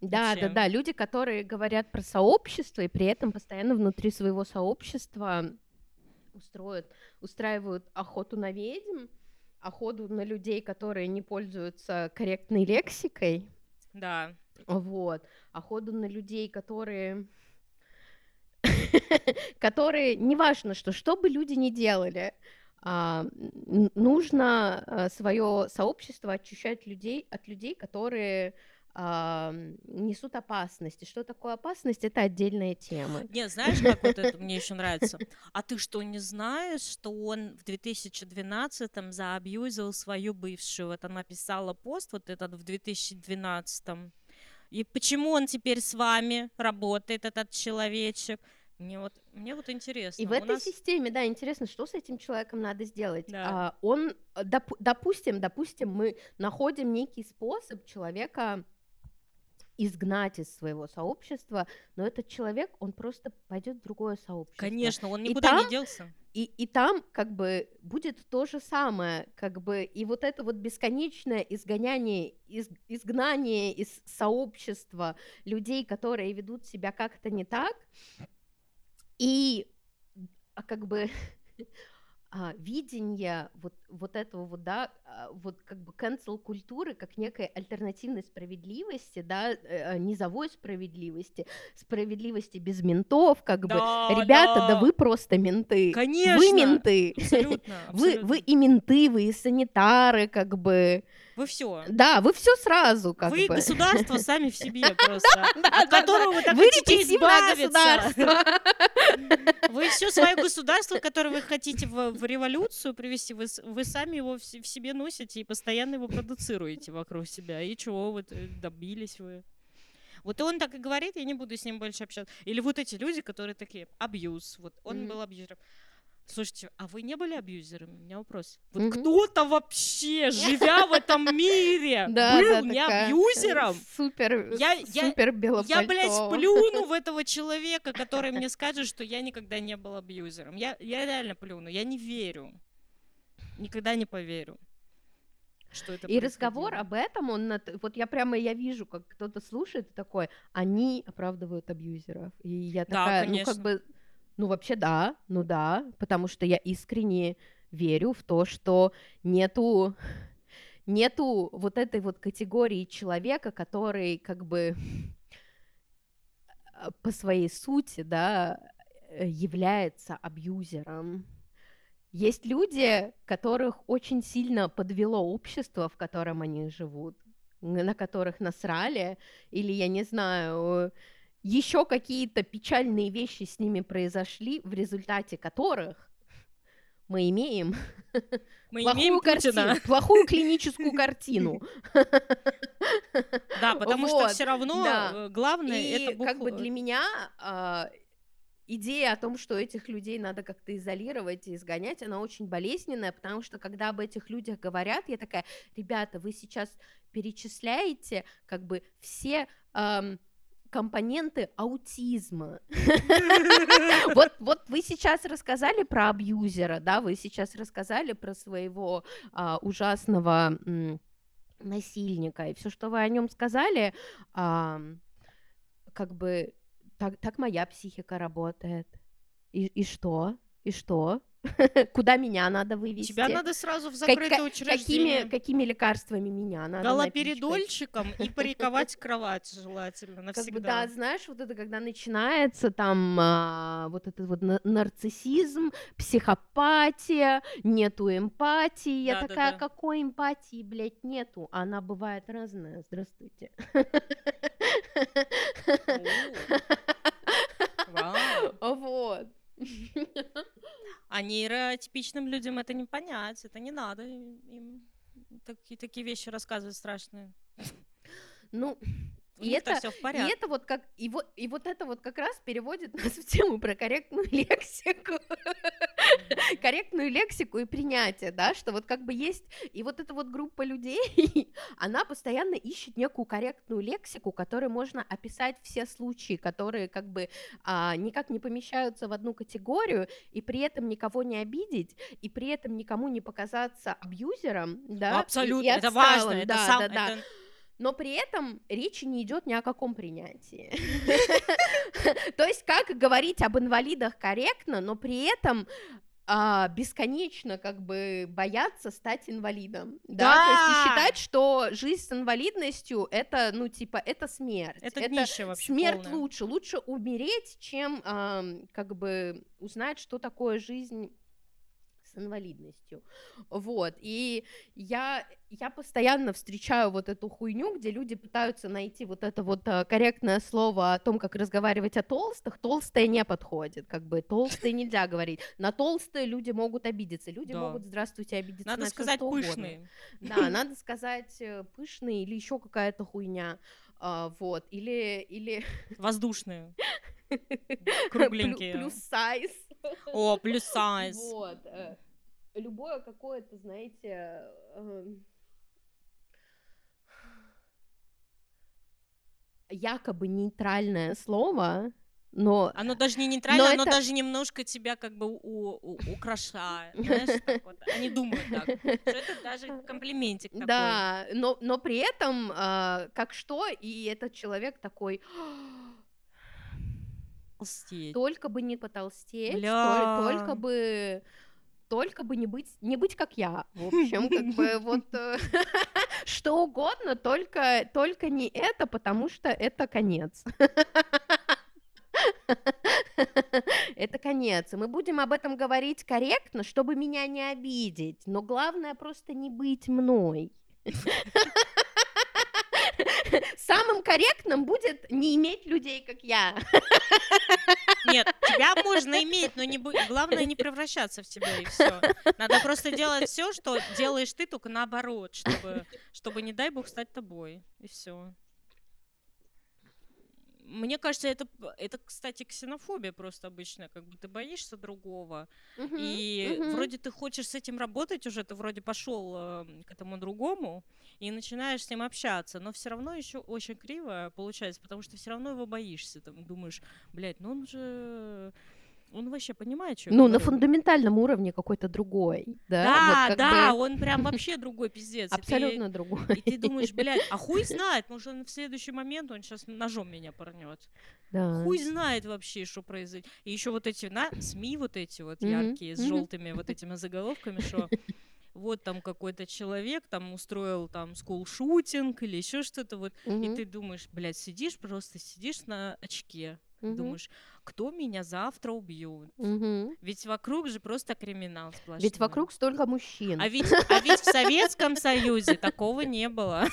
Да, Вообще. да, да. Люди, которые говорят про сообщество и при этом постоянно внутри своего сообщества устроят, устраивают охоту на ведьм, охоту на людей, которые не пользуются корректной лексикой, Да. вот, охоту на людей, которые которые, неважно что, что бы люди ни делали, а, нужно свое сообщество очищать людей от людей, которые а, несут опасность. И что такое опасность, это отдельная тема. Не, знаешь, как вот это мне еще нравится? А ты что, не знаешь, что он в 2012-м заабьюзил свою бывшую? Вот она писала пост вот этот в 2012-м. И почему он теперь с вами работает, этот человечек? Мне вот, мне вот интересно. И в этой нас- системе, да, интересно, что с этим человеком надо сделать. Да. А, он, доп- допустим, допустим, мы находим некий способ человека изгнать из своего сообщества, но этот человек, он просто пойдет в другое сообщество. Конечно, он И никуда не там- делся. И, и там как бы будет то же самое, как бы, и вот это вот бесконечное изгоняние, из- изгнание из сообщества людей, которые ведут себя как-то не так, и а, как бы а, видение вот, вот этого вот, да, а, вот как бы cancel культуры как некой альтернативной справедливости, да, э, низовой справедливости, справедливости без ментов, как бы, Да, ребята, да да. вы просто менты, Конечно. вы менты, Абсолютно. вы, абсолютно. вы и менты, вы и санитары, как бы, Вы все. да, вы все сразу, как Вы бы. государство сами в себе просто, от которого вы так Вы хотите избавиться. Вы все свое государство, которое вы хотите в, революцию привести, вы, вы сами его в, се- в себе носите и постоянно его продуцируете вокруг себя. И чего вот э, добились вы? Вот он так и говорит, я не буду с ним больше общаться. Или вот эти люди, которые такие, абьюз, вот он Мгм. был абьюзером. Слушайте, а вы не были абьюзерами? У меня вопрос. Вот Мгм. кто-то вообще, живя в этом мире, Да, был да, не абьюзером? Супер, супер белопальто. Я, блядь, плюну в этого человека, который мне скажет, что я никогда не был абьюзером. Я, реально плюну, я не верю. Никогда не поверю. Что это И разговор об этом, он, вот я прямо, я вижу, как кто-то слушает такой, они оправдывают абьюзеров. И я Да, такая, ну конечно. как бы, ну вообще да, ну да, потому что я искренне верю в то, что нету, нету вот этой вот категории человека, который как бы э, по своей сути, да, э, является абьюзером. Есть люди, которых очень сильно подвело общество, в котором они живут, на которых насрали, или, я не знаю, еще какие-то печальные вещи с ними произошли, в результате которых мы имеем Мы плохую имеем картину, Путина. плохую клиническую картину. Да, потому что все равно да. э, главное И это как бы для меня а, идея о том, что этих людей надо как-то изолировать и изгонять, она очень болезненная, потому что когда об этих людях говорят, я такая, ребята, вы сейчас перечисляете как бы все ам, компоненты аутизма. Вот, вот вы сейчас рассказали про абьюзера, да, вы сейчас рассказали про своего а, ужасного м, насильника, и все, что вы о нем сказали, ам, как бы так, так моя психика работает. И, и что? И что? Куда меня надо вывести? Тебя надо сразу в закрытое ка- учреждение. какими, какими лекарствами меня надо? Галоперидольчиком и париковать кровать желательно Как бы, навсегда. да, знаешь, вот это когда начинается там а, вот этот вот на- нарциссизм, психопатия, нету эмпатии. Я Да-да-да. такая, какой эмпатии, блядь, нету? Она бывает разная. Здравствуйте. Вот. А нейротипичным людям это не понять, это не надо им такие, такие вещи рассказывать страшные. Ну, и это, все в и порядке. это вот как и вот и вот это вот как раз переводит нас в тему про корректную лексику. корректную лексику и принятие, да, что вот как бы есть, и вот эта вот группа людей, она постоянно ищет некую корректную лексику, которой можно описать все случаи, которые как бы а, никак не помещаются в одну категорию, и при этом никого не обидеть, и при этом никому не показаться абьюзером, да, Абсолютно, и, и это важно, отсталым, это да, сам, да, да. это- но при этом речи не идет ни о каком принятии. То есть как говорить об инвалидах корректно, но при этом а, бесконечно как бы бояться стать инвалидом, да, то есть и Да! считать, что жизнь с инвалидностью это, ну типа, это смерть, Это днище вообще смерть полное. лучше, лучше умереть, чем ам, как бы узнать, что такое жизнь с инвалидностью. Вот. И я, я постоянно встречаю вот эту хуйню, где люди пытаются найти вот это вот а, корректное слово о том, как разговаривать о толстых. Толстое не подходит, как бы толстые нельзя говорить. На толстые люди могут обидеться. Люди Да. могут, здравствуйте, обидеться Надо на сказать угодно. пышные. Да, надо сказать э, пышный или еще какая-то хуйня. А, вот. Или, или Воздушные. Кругленькие. плюс сайз. О, плюс сайз. Вот. Любое какое-то, знаете, эм, якобы нейтральное слово, но Оно даже не нейтрально, оно это- даже немножко тебя как бы у- у- украшает. Знаешь, так вот. Они думают так. Что это даже комплиментик такой. да, но, но при этом э, как что, и этот человек такой, Толстеть. только бы не потолстеть, Бля. тол- только бы только бы не быть не быть как я. В общем как бы вот э, что угодно только только не это потому что это конец. Это конец. Мы будем об этом говорить корректно чтобы меня не обидеть. Но главное просто не быть мной. Самым корректным будет не иметь людей, как я. Нет, тебя можно иметь, но не главное не превращаться в тебя и все. Надо просто делать все, что делаешь ты, только наоборот, чтобы, чтобы не дай бог стать тобой. И все. Мне кажется, это, это, кстати, ксенофобия просто обычная, как бы ты боишься другого, и мгм. вроде ты хочешь с этим работать уже, ты вроде пошел к этому другому и начинаешь с ним общаться, но все равно еще очень криво получается, потому что все равно его боишься, там думаешь, блядь, ну он же, он вообще понимает, что Ну, на говорю?» фундаментальном уровне какой-то другой, да? Да, вот да, бы он прям вообще другой пиздец. и ты- абсолютно другой. И ты думаешь, блядь, а хуй знает, может, он в следующий момент он сейчас ножом меня порнет. Да. Хуй знает вообще, что произойдет. И еще вот эти на СМИ вот эти вот яркие с мгм. желтыми вот этими заголовками, что вот там какой-то человек там устроил там скул-шутинг или еще что-то вот. И Мгм, ты думаешь, блядь, сидишь просто, сидишь на очке. Мгм, Думаешь, кто меня завтра убьет? мгм. Ведь вокруг же просто криминал сплошной. Ведь вокруг столько мужчин. А ведь, а ведь в Советском Союзе такого не было.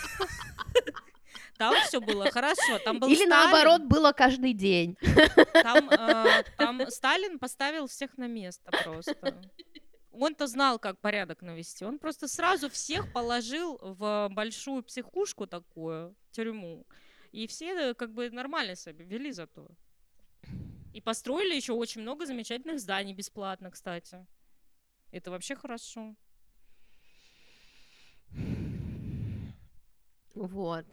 Там все было хорошо. Там был Или Сталин, наоборот было каждый день. Там, э, там Сталин поставил всех на место просто. Он-то знал, как порядок навести. Он просто сразу всех положил в большую психушку такую, тюрьму. И все э, как бы нормально себя вели зато. И построили еще очень много замечательных зданий бесплатно, кстати. Это вообще хорошо. Вот.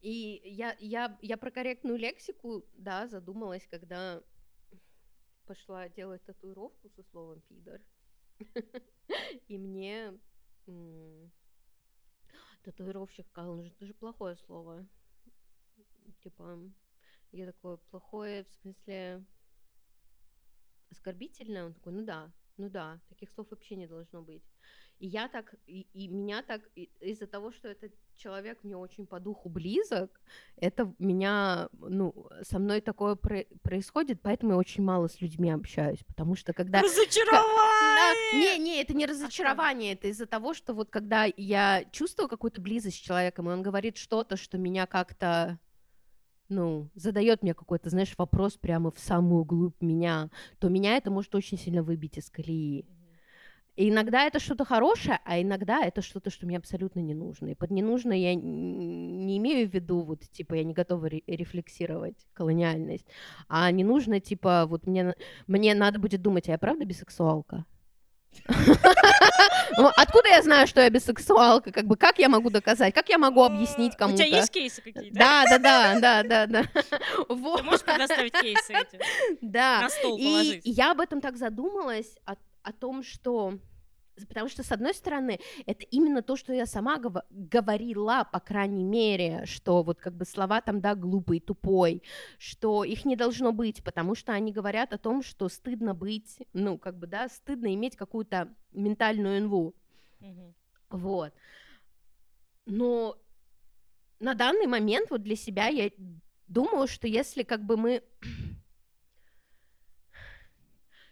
И я, я, я про корректную лексику, да, задумалась, когда пошла делать татуировку со словом пидор. И мне татуировщик сказал, ну это же плохое слово. Типа, я такое плохое, в смысле, оскорбительное? Он такой, ну да, ну да, таких слов вообще не должно быть. И я так, и, и меня так, из-за того, что этот человек мне очень по духу близок, это меня, ну, со мной такое про- происходит, поэтому я очень мало с людьми общаюсь, потому что когда... Да, Разочарование! не, не, это не разочарование, это из-за того, что вот когда я чувствую какую-то близость с человеком, и он говорит что-то, что меня как-то, ну, задает мне какой-то, знаешь, вопрос прямо в самую глубь меня, то меня это может очень сильно выбить из колеи. И иногда это что-то хорошее, а иногда это что-то, что мне абсолютно не нужно. И под не нужно я не имею в виду, вот, типа, я не готова ре- рефлексировать колониальность, а не нужно, типа, вот мне, мне надо будет думать, а я правда бисексуалка? Откуда я знаю, что я бисексуалка? Как бы как я могу доказать? Как я могу объяснить У кому-то? тебя есть кейсы какие-то? Да, да, да, да, да, да. Ты можешь предоставить кейсы эти? да. На стол И положить? я об этом так задумалась, о том, что... Потому что, с одной стороны, это именно то, что я сама гова- говорила, по крайней мере, что вот как бы слова там, да, глупый, тупой, что их не должно быть, потому что они говорят о том, что стыдно быть, ну, как бы, да, стыдно иметь какую-то ментальную инву. Мгм. Вот. Но на данный момент вот для себя я думаю, что если как бы мы...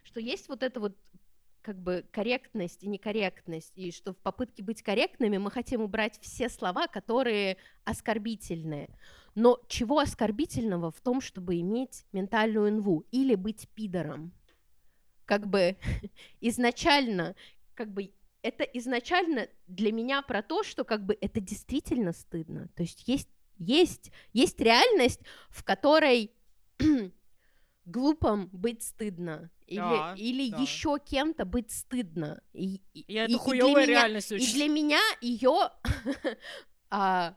Что есть вот это вот как бы корректность и некорректность, и что в попытке быть корректными мы хотим убрать все слова, которые оскорбительные. Но чего оскорбительного в том, чтобы иметь ментальную инву или быть пидором? Как бы изначально, как бы это изначально для меня про то, что как бы это действительно стыдно. То есть есть, есть, есть реальность, в которой глупым быть стыдно. Или, Да, или да. еще кем-то быть стыдно. И, и- И это и для хуёвая меня- реальность и для меня ее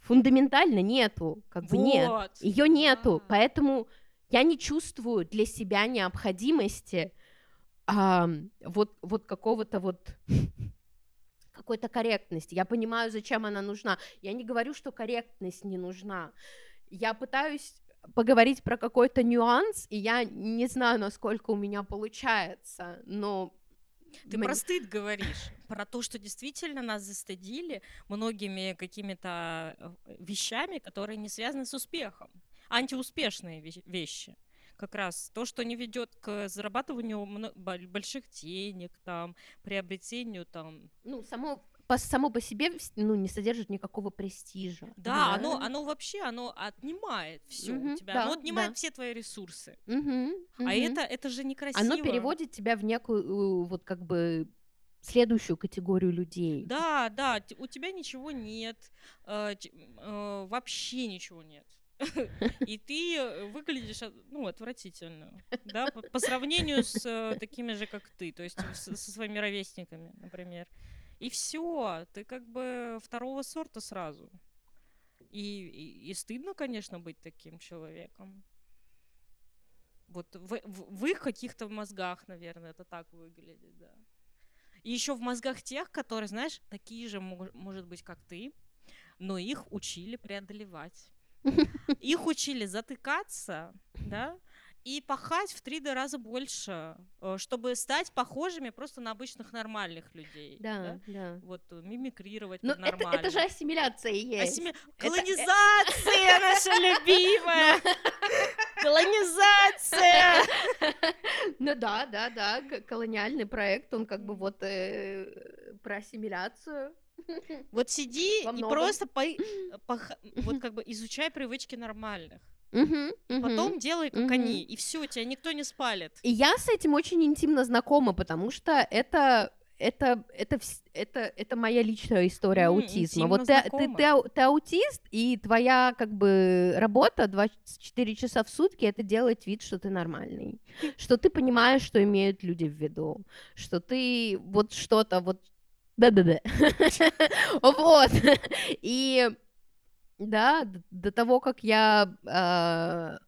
фундаментально нету, как бы нет. Ее нету, да. поэтому я не чувствую для себя необходимости ам, вот, вот какого-то вот какой-то корректности. Я понимаю, зачем она нужна. Я не говорю, что корректность не нужна. Я пытаюсь поговорить про какой-то нюанс, и я не знаю, насколько у меня получается, но... Ты мне- про стыд говоришь, про то, что действительно нас застыдили многими какими-то э, вещами, которые не связаны с успехом. Антиуспешные вещ- вещи. Как раз то, что не ведет к зарабатыванию больших денег, там, приобретению там. ну, само по, само по себе ну, не содержит никакого престижа. Да, Оно, оно вообще оно отнимает все Мгм, у тебя. да, оно отнимает да. все твои ресурсы. Мгм, А мгм. это, это же некрасиво. Оно переводит тебя в некую, вот как бы, следующую категорию людей. Да, да, у тебя ничего нет, э, э, вообще ничего нет. И ты э, выглядишь, ну, отвратительно, да, по, по сравнению с э, такими же, как ты, то есть с- со своими ровесниками, например. И все, ты как бы второго сорта сразу. И, и, и стыдно, конечно, быть таким человеком. Вот в, в- в их каких-то мозгах, наверное, это так выглядит, да. И еще в мозгах тех, которые, знаешь, такие же, мож- может быть, как ты, но их учили преодолевать. Их учили затыкаться, да, и пахать в три раза больше, э, чтобы стать похожими просто на обычных нормальных людей. Да, да. Вот э, мимикрировать Ну, под это, нормально. это же ассимиляция есть. Ассими- Это- э, Колонизация наша любимая! Колонизация! Ну да, да, да, колониальный проект, он как бы вот про ассимиляцию. Вот сиди и просто вот как бы изучай привычки нормальных. Мгм, мгм. Потом делай, как Мгм. они, и все, тебя никто не спалит. И я с этим очень интимно знакома, потому что это это, это, это, это моя личная история М, аутизма. Вот ты, ты, ты, ты аутист, и твоя как бы работа 24 часа в сутки это делать вид, что ты нормальный, что ты понимаешь, что имеют люди в виду, что ты вот что-то вот да-да-да. Вот. И да, до того, как я а,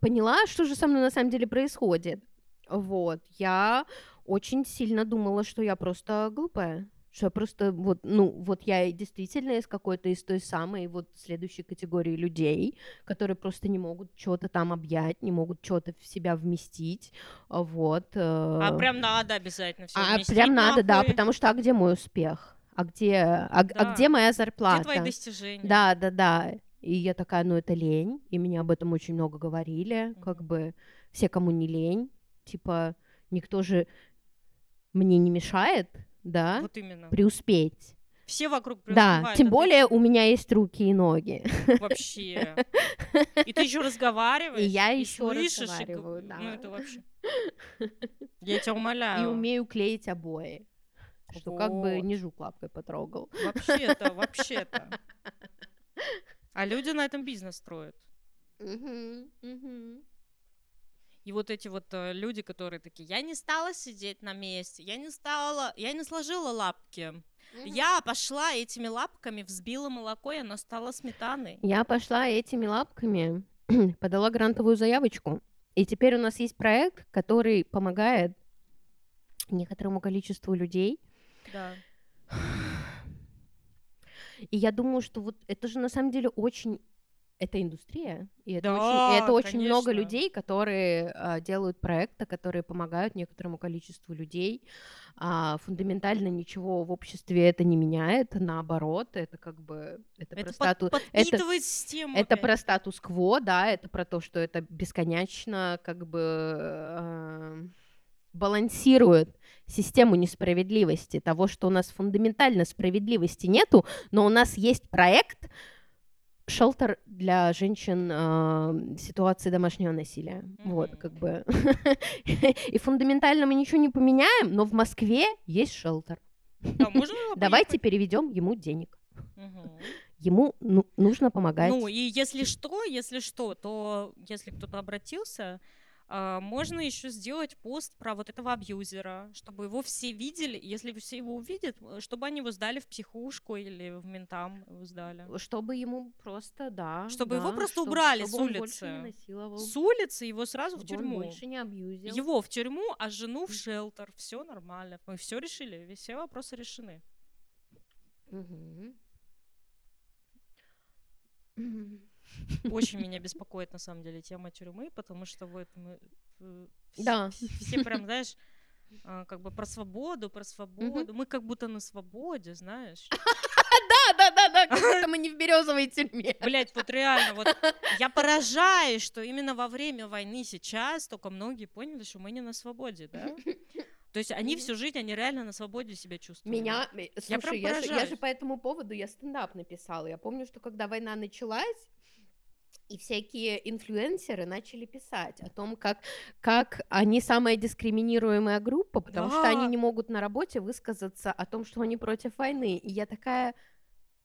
поняла, что же со мной на самом деле происходит, вот, я очень сильно думала, что я просто глупая. Что я просто вот, ну, вот я действительно из какой-то из той самой вот следующей категории людей, которые просто не могут что-то там объять, не могут что-то в себя вместить, а вот. А э, прям надо обязательно все а прям надо, да, потому что а где мой успех? А где, а, а Да. где моя Где зарплата? твои достижения? Да, да, да. И я такая, ну это лень, и мне об этом очень много говорили, как Мгм. бы все, кому не лень, типа никто же мне не мешает, да, Вот именно. преуспеть. Все вокруг Да, тем а ты более у меня есть руки и ноги. вообще. И ты еще разговариваешь, И я слышишь, и г- разговариваю, Ну да. это вообще. Я тебя и умоляю. умею клеить обои. Что как бы Вот. не жук лапкой потрогал. Вообще-то, вообще-то. А люди на этом бизнес строят. И вот эти вот э, люди, которые такие, я не стала сидеть на месте, я не стала, я не сложила лапки, я пошла этими лапками взбила молоко, и оно стало сметаной. Я пошла этими лапками, подала грантовую заявочку, и теперь у нас есть проект, который помогает некоторому количеству людей. Да. И я думаю, что вот это же на самом деле очень это индустрия, и это, очень, Да, и это очень много людей, которые а, делают проекты, которые помогают некоторому количеству людей. А, фундаментально ничего в обществе это не меняет, наоборот, это как бы это, Это про под- статус, это, систему. это опять. про статус-кво, да, это про то, что это бесконечно как бы э, балансирует систему несправедливости, того, что у нас фундаментально справедливости нету, но у нас есть проект шелтер для женщин э, ситуации домашнего насилия. Вот, Мгм. как бы. И фундаментально мы ничего не поменяем, но в Москве есть шелтер. Было Давайте переведем ему денег. Ему ну, нужно помогать. Ну, и если что, если что, то если кто-то обратился, а, можно еще сделать пост про вот этого абьюзера, чтобы его все видели, если все его увидят, э, чтобы они его сдали в психушку или в ментам его сдали. Чтобы ему просто, да. Чтобы его да, просто чтоб- убрали с чтобы он не улицы. С улицы его сразу в чтобы он тюрьму. больше не абьюзил. Его в тюрьму, а жену в шелтер. Все нормально. Мы все решили, все вопросы решены. Мгм. Очень меня беспокоит на самом деле тема тюрьмы, потому что вот мы э, Да. вс- все прям, знаешь, а, как бы про свободу, про свободу. Мы как будто на свободе, знаешь. Да, да, да, да, как будто мы не в березовой тюрьме. Блять, вот реально, вот я поражаюсь, что именно во время войны сейчас только многие поняли, что мы не на свободе, да? То есть они всю жизнь, они реально на свободе себя чувствуют. Меня, э, Я слушай, я, же, я же поражаюсь. по этому поводу, я стендап написала. Я помню, что когда война началась, и всякие инфлюенсеры начали писать о том, как, как они самая дискриминируемая группа, потому что они Да. не могут на работе высказаться о том, что они против войны. И я такая,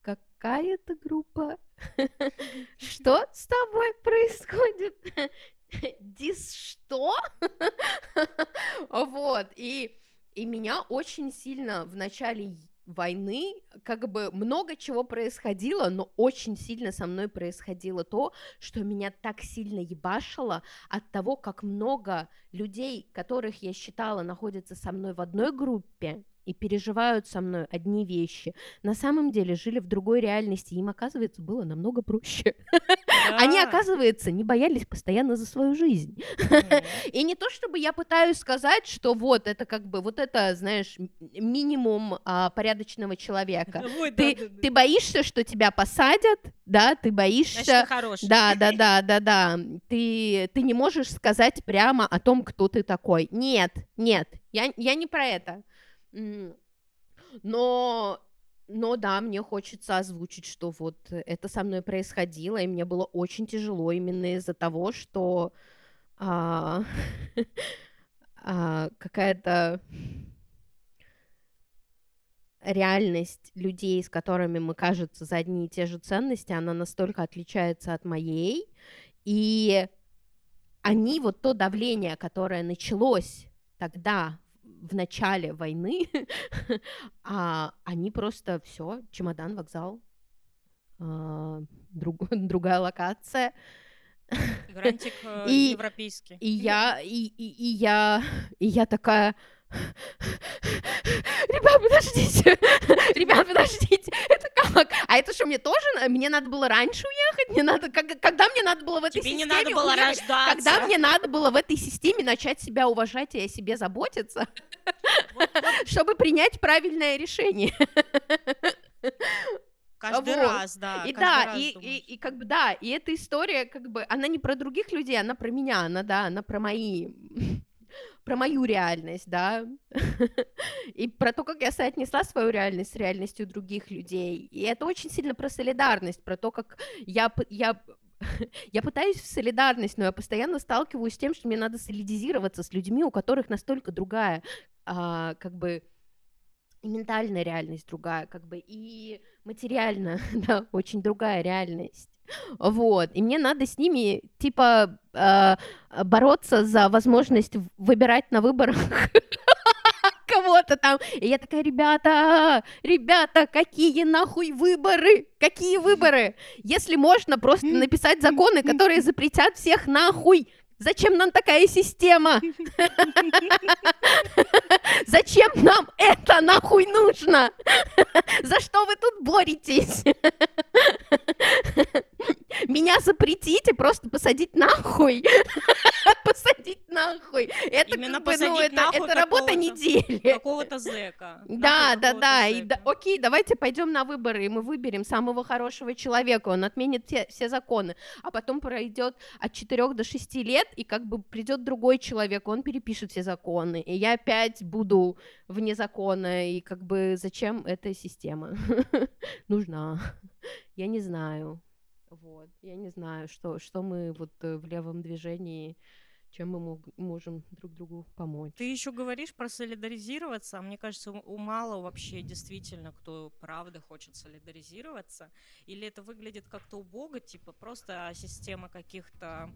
какая это группа? Что с тобой происходит? Дис что? Вот, и, и меня очень сильно в начале войны, как бы много чего происходило, но очень сильно со мной происходило то, что меня так сильно ебашило от того, как много людей, которых я считала находятся со мной в одной группе и переживают со мной одни вещи, на самом деле жили в другой реальности, им, оказывается, было намного проще. Они, оказывается, не боялись постоянно за свою жизнь. И не то, чтобы я пытаюсь сказать, что вот это как бы, вот это, знаешь, минимум а, порядочного человека. Ты, боишься, что тебя посадят, да, ты боишься... Да, да, да, да, да. Ты, ты не можешь сказать прямо о том, кто ты такой. Нет, нет, я, я не про это. Но, но да, мне хочется озвучить, что вот это со мной происходило, и мне было очень тяжело именно из-за того, что а, а, какая-то реальность людей, с которыми мы, кажется, за одни и те же ценности, она настолько отличается от моей, и они, вот то давление, которое началось тогда, в начале войны, а, они просто все, чемодан, вокзал, а, друг- другая локация, Грантик э, И- европейский. и я, и, и, и я, и я такая, ребят, подождите, ребят, подождите, это как? А это что, мне тоже, мне надо было раньше уехать? Мне надо, когда мне надо было в этой Тебе не системе надо было уехать? рождаться. Когда мне надо было в этой системе начать себя уважать и о себе заботиться, чтобы принять правильное решение. Каждый Вот. раз, да. и да, раз и, думаешь. и, и как бы да, и эта история, как бы, она не про других людей, она про меня, она, да, она про мои, про мою реальность, да, и про то, как я соотнесла свою реальность с реальностью других людей, и это очень сильно про солидарность, про то, как я, я я пытаюсь в солидарность, но я постоянно сталкиваюсь с тем, что мне надо солидизироваться с людьми, у которых настолько другая, а, как бы, и ментальная реальность другая, как бы, и материально, да, очень другая реальность. Вот, и мне надо с ними, типа, э, бороться за возможность выбирать на выборах кого-то там. И я такая, ребята, ребята, какие нахуй выборы? Какие выборы? Если можно просто написать законы, которые запретят всех нахуй. Зачем нам такая система? Зачем нам это нахуй нужно? За что вы тут боретесь? Меня запретите, просто посадить нахуй. Посадить нахуй. Это Именно как бы, ну, это, нахуй это работа недели. Какого-то зэка. Да, да, да. И да, окей, давайте пойдем на выборы, и мы выберем самого хорошего человека. Он отменит те- все законы. А потом пройдет от 4 до 6 лет, и как бы придет другой человек, он перепишет все законы. И я опять буду вне закона. И как бы зачем эта система нужна? Я не знаю. Вот, я не знаю, что, что мы вот э, в левом движении, чем мы мог- можем друг другу помочь. Ты еще говоришь про солидаризироваться, а мне кажется, у мало вообще действительно, кто правда хочет солидаризироваться, или это выглядит как-то убого, типа просто система каких-то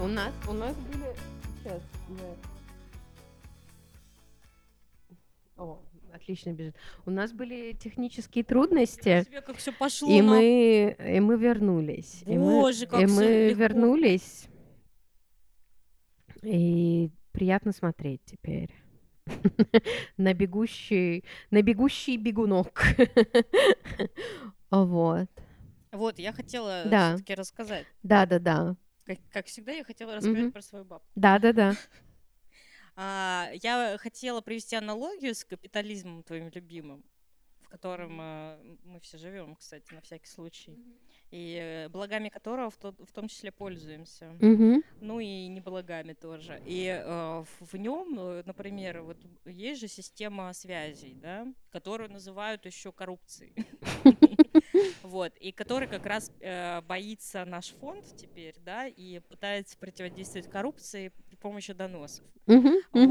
У нас, у нас были... Сейчас, О, отлично бежит. У нас были технические трудности, как все пошло. и на- мы, и мы вернулись. И мы- Боже, как и мы легко. вернулись. И приятно смотреть теперь. На бегущий, на бегущий бегунок. Вот. Вот, я хотела Да. все-таки рассказать. Да-да-да. Как, как всегда, я хотела рассказать Мгм. про свою бабку. Да-да-да. А, я хотела привести аналогию с капитализмом твоим любимым, в котором а, мы все живем, кстати, на всякий случай, и э, благами которого в, то- в том числе пользуемся. Мгм. Ну и неблагами тоже. И э, в нем, например, вот есть же система связей, да, которую называют еще коррупцией. Вот, и который как раз э, боится наш фонд теперь, да, и пытается противодействовать коррупции при помощи доносов.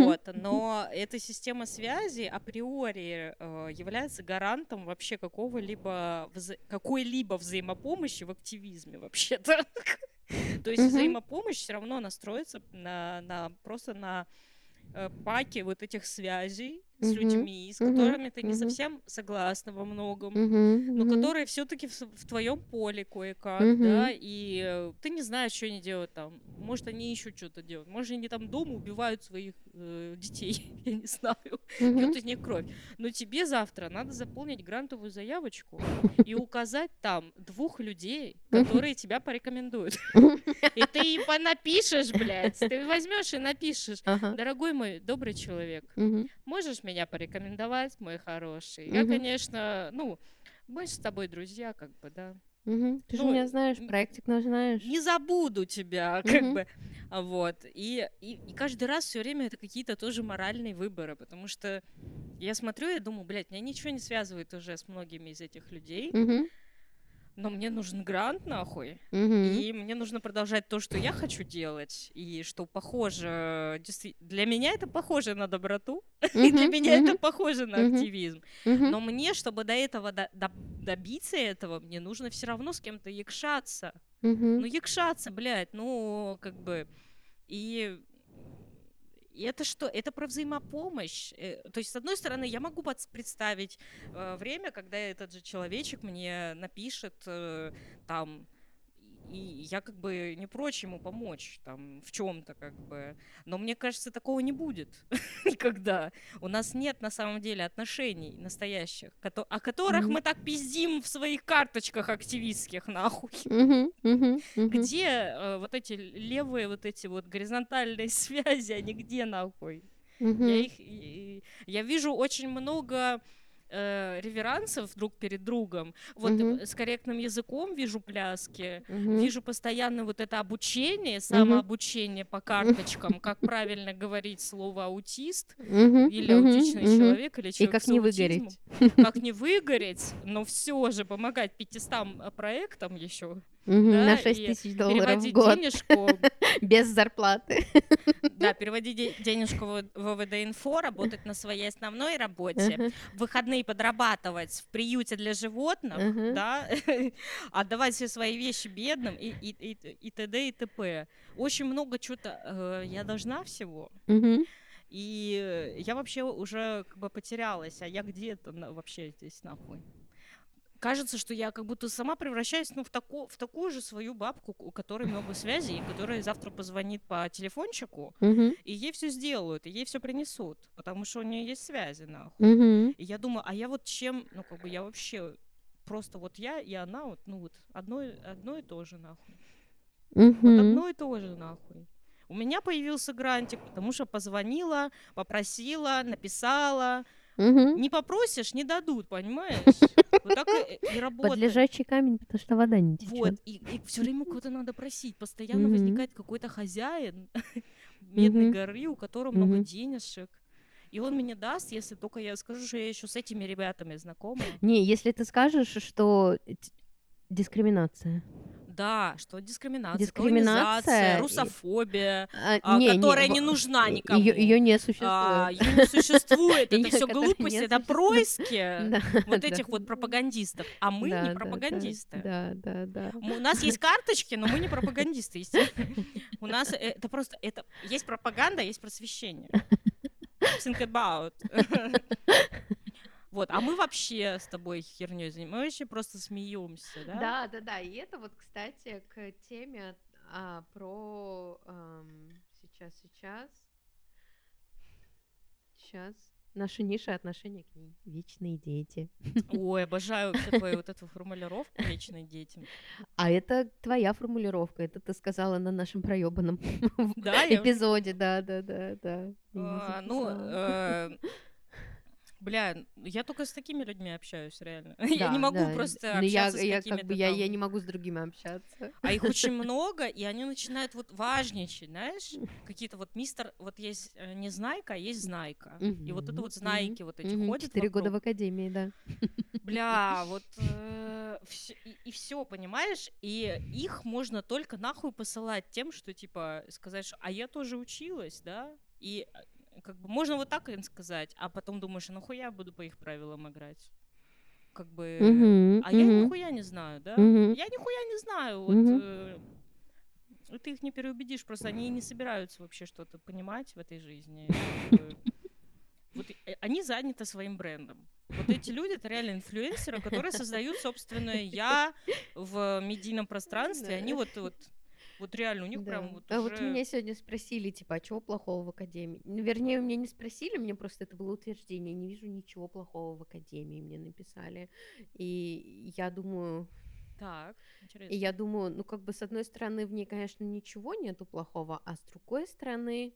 Вот, но эта система связи априори э, является гарантом вообще какого-либо вза- какой-либо взаимопомощи в активизме вообще-то. То есть взаимопомощь все равно настроится на, на просто на э, паке вот этих связей с Мгм. людьми, с которыми ты не совсем согласна во многом Мгм. но которые все-таки в, твоем поле кое-как, да, и э, ты не знаешь, что они делают там. Может, они еще что-то делают. Может, они там дома убивают своих э, детей, я не знаю, Мгм. пьют из них кровь. Но тебе завтра надо заполнить грантовую заявочку и указать там двух людей, которые тебя порекомендуют. И ты им напишешь, блядь, ты возьмешь и напишешь. Дорогой мой добрый человек, можешь меня порекомендовать, мой хороший? Я, конечно, ну, мы с тобой друзья, как бы, да. Мгм. Ты же Ну, меня знаешь, проектик наш знаешь. Не забуду тебя, как Мгм. бы. А Вот. И, и, и каждый раз все время это какие-то тоже моральные выборы, потому что я смотрю и думаю, блядь, меня ничего не связывает уже с многими из этих людей, Мгм. Но мне нужен грант, нахуй. Мгм. И мне нужно продолжать то, что я хочу делать, и что похоже, действительно, для меня это похоже на доброту, и для меня это Мгм. похоже на активизм. Мгм. Но мне, чтобы до этого до- до- добиться этого, мне нужно все равно с кем-то якшаться. Мгм. Ну, якшаться, блядь, ну, как бы. И и это что? Это про взаимопомощь. Э, То есть, с одной стороны, я могу представить э, время, когда этот же человечек мне напишет э, там, и я как бы не прочь ему помочь там в чем-то как бы. Но мне кажется, такого не будет никогда. У нас нет на самом деле отношений настоящих, о которых мы так пиздим в своих карточках активистских, нахуй. Где э, вот эти левые, вот эти вот горизонтальные связи, они где нахуй? Я их, я вижу очень много э, реверансов друг перед другом. Вот э, с корректным языком вижу пляски, Мгм. вижу постоянно вот это обучение, самообучение по карточкам, как правильно говорить слово аутист или аутичный человек или И человек как с не выгореть. Как не выгореть, но все же помогать 500 проектам еще. Мгм. Да, На 6 и тысяч долларов в год денежку без зарплаты. Да, переводить де- денежку в ВВД-инфо, работать на своей основной работе, в выходные подрабатывать в приюте для животных, Мгм. да, отдавать все свои вещи бедным и, и, и, и т.д. и т.п. Очень много чего-то я должна всего. Мгм. И э, я вообще уже как бы потерялась, а я где-то вообще здесь нахуй. Кажется, что я как будто сама превращаюсь ну, в, таку, в такую же свою бабку, у которой много связей, и которая завтра позвонит по телефончику, Мгм. и ей все сделают, и ей все принесут, потому что у нее есть связи, нахуй. Мгм. И я думаю, а я вот чем, ну как бы я вообще просто вот я и она вот, ну вот одно, одно и то же, нахуй. Вот Мгм. одно и то же, нахуй. У меня появился грантик, потому что позвонила, попросила, написала. Мгм. Не попросишь, не дадут, понимаешь? Вот так и, и Под работает. лежачий камень, потому что вода не течет. Вот, и, все время кого-то надо просить. Постоянно Мгм. возникает какой-то хозяин Медной Мгм. горы, у которого много Мгм. денежек. И он мне даст, если только я скажу, что я еще с этими ребятами знакома. Не, если ты скажешь, что дискриминация. Да, что дискриминация, Дискриминация русофобия, А, а, не, которая во- не нужна Ее, никому. ее не А, существует. её не существует, это все глупости, не это происки вот этих вот пропагандистов. А мы не пропагандисты. Да, да, да. У нас есть карточки, но мы не пропагандисты, естественно. У нас э- это просто это есть пропаганда, есть просвещение. Think about. Вот, а мы вообще с тобой херней занимаемся, мы вообще просто смеемся, да? Да, да, да. И это вот, кстати, к теме а, про ам, сейчас, сейчас, сейчас. Наша ниша отношения к ней. Вечные дети. Ой, обожаю твою вот эту формулировку вечные дети. А это твоя формулировка. Это ты сказала на нашем проебанном Да, эпизоде. Да, да, А, Ну, бля, я только с такими людьми общаюсь, реально. Я Да, не могу да. просто Ну, я, общаться с я, как бы, я, я не могу с другими общаться. А их очень много, и они начинают вот важничать, знаешь? Какие-то вот мистер... Вот есть э, незнайка, а есть знайка. И вот это вот знайки вот эти Мгм, ходят Четыре года в академии, да. Бля, вот... э, всё- и, все, понимаешь? И их можно только нахуй посылать тем, что, типа, сказать, что, а я тоже училась, да? И э, как бы можно вот так им сказать, а потом думаешь, а нахуя я буду по их правилам играть? Как бы... Мгм, А я мгм. нихуя не знаю, да? Мгм. Я нихуя не знаю. Вот, Мгм. э, ты их не переубедишь, просто они не собираются вообще что-то понимать в этой жизни. Вот э, они заняты своим брендом. Вот эти люди это реально инфлюенсеры, которые создают собственное я в медийном пространстве. Они вот вот вот реально у них Да. прям вот А вот меня сегодня спросили, типа, а чего плохого в академии? Ну, вернее, меня не спросили, мне просто это было утверждение. Не вижу ничего плохого в академии, мне написали. И я думаю, так интересно. и я думаю, ну, как бы, с одной стороны, в ней, конечно, ничего нету плохого, а с другой стороны,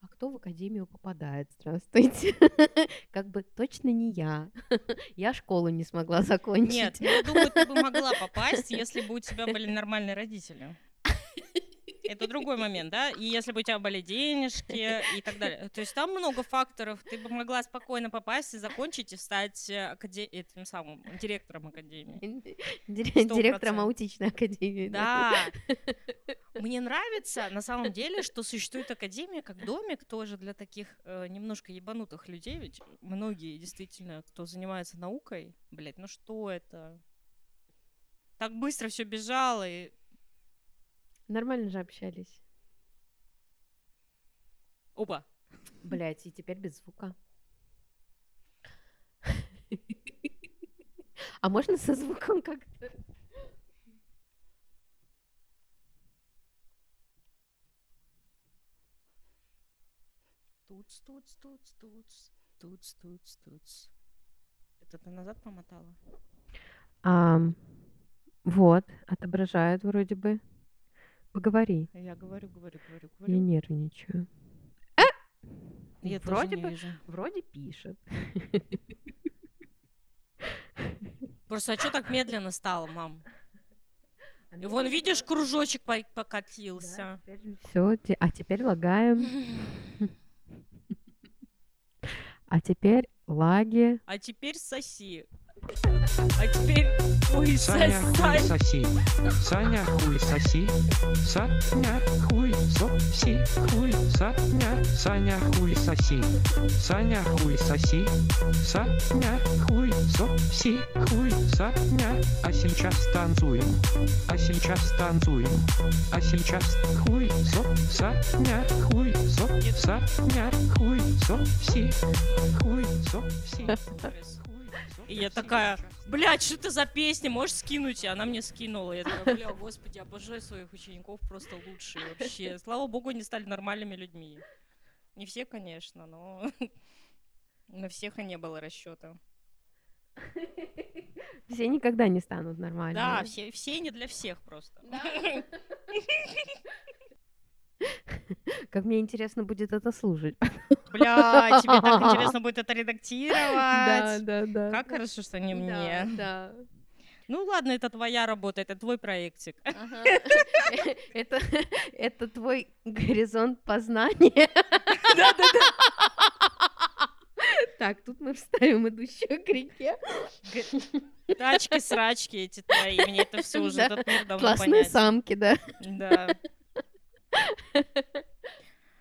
а кто в академию попадает? Здравствуйте. Как бы точно не я. Я школу не смогла закончить. Нет, ну, я думаю, ты бы могла попасть, если бы у тебя были нормальные родители. Это другой момент, да? И если бы у тебя были денежки и так далее. То есть там много факторов. Ты бы могла спокойно попасть и закончить, и стать э, акаде- этим самым директором академии. Дир- Сто Директором процентов. аутичной академии. Да. Мне нравится на самом деле, что существует академия как домик тоже для таких э, немножко ебанутых людей, ведь многие действительно, кто занимается наукой, блядь, ну что это? Так быстро все бежало, и Нормально же общались. опа. Блять, и теперь без звука. А можно со звуком как-то? Туц, туц, туц, туц, туц, туц, туц. Это ты назад помотала? Ам, вот, отображает вроде бы. Поговори. Я говорю, говорю, говорю, Я говорю. нервничаю. Я тоже Вроде не бы- вижу. Вроде пишет. Просто а что так медленно стало, мам? А И вон, видишь, кружочек по- покатился. Все, а теперь лагаем. А теперь лаги. А теперь соси. А теперь ой, Саня хуй соси, Саня хуй соси, Саня хуй соси, хуй Саня, Саня хуй соси, Саня хуй соси, Саня хуй соси, хуй Саня. А сейчас танцуем, а сейчас танцуем, а сейчас хуй со, Саня хуй со, Саня хуй соси, хуй соси. И я такая, блядь, что это за песня, можешь скинуть? И она мне скинула. Я такая, бля, господи, обожаю своих учеников, просто лучшие вообще. Слава богу, они стали нормальными людьми. Не все, конечно, но на всех и не было расчета. Все никогда не станут нормальными. Да, все, все не для всех просто. Как мне интересно будет это слушать. Бля, тебе так интересно будет это Да, редактировать. да, да. Как хорошо, что не Да, мне. Да. Ну ладно, это твоя работа, это твой проектик. Ага. Это, это твой горизонт познания. Так, тут мы вставим идущую к реке. Тачки-срачки эти твои, мне это все уже Да. давно Классные самки, да. Да.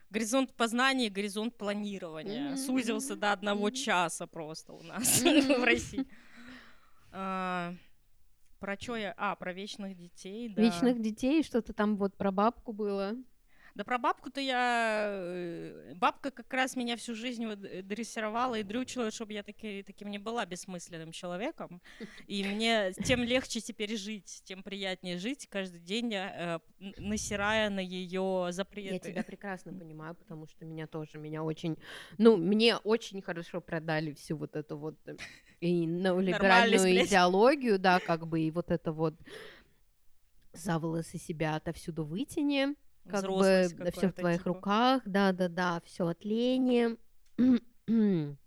Горизонт познания, горизонт планирования Мгм, сузился до одного мгм. часа просто у нас Мгм. в России. А, Про что я? А, про вечных детей, да. Вечных детей, что-то там вот про бабку было. Да про бабку-то я... э, Бабка как раз меня всю жизнь вот э, дрессировала и дрючила, чтобы я таки, таким не была бессмысленным человеком. И мне тем легче теперь жить, тем приятнее жить каждый день, э, насирая на ее Я запреты. тебя прекрасно понимаю, потому что меня тоже, меня очень, ну, мне очень хорошо продали всю вот эту вот э, и неолиберальную идеологию, да, как бы, и вот это вот за волосы себя отовсюду вытяни, как бы Взрослость все в твоих типа. руках, да-да-да, все от лени.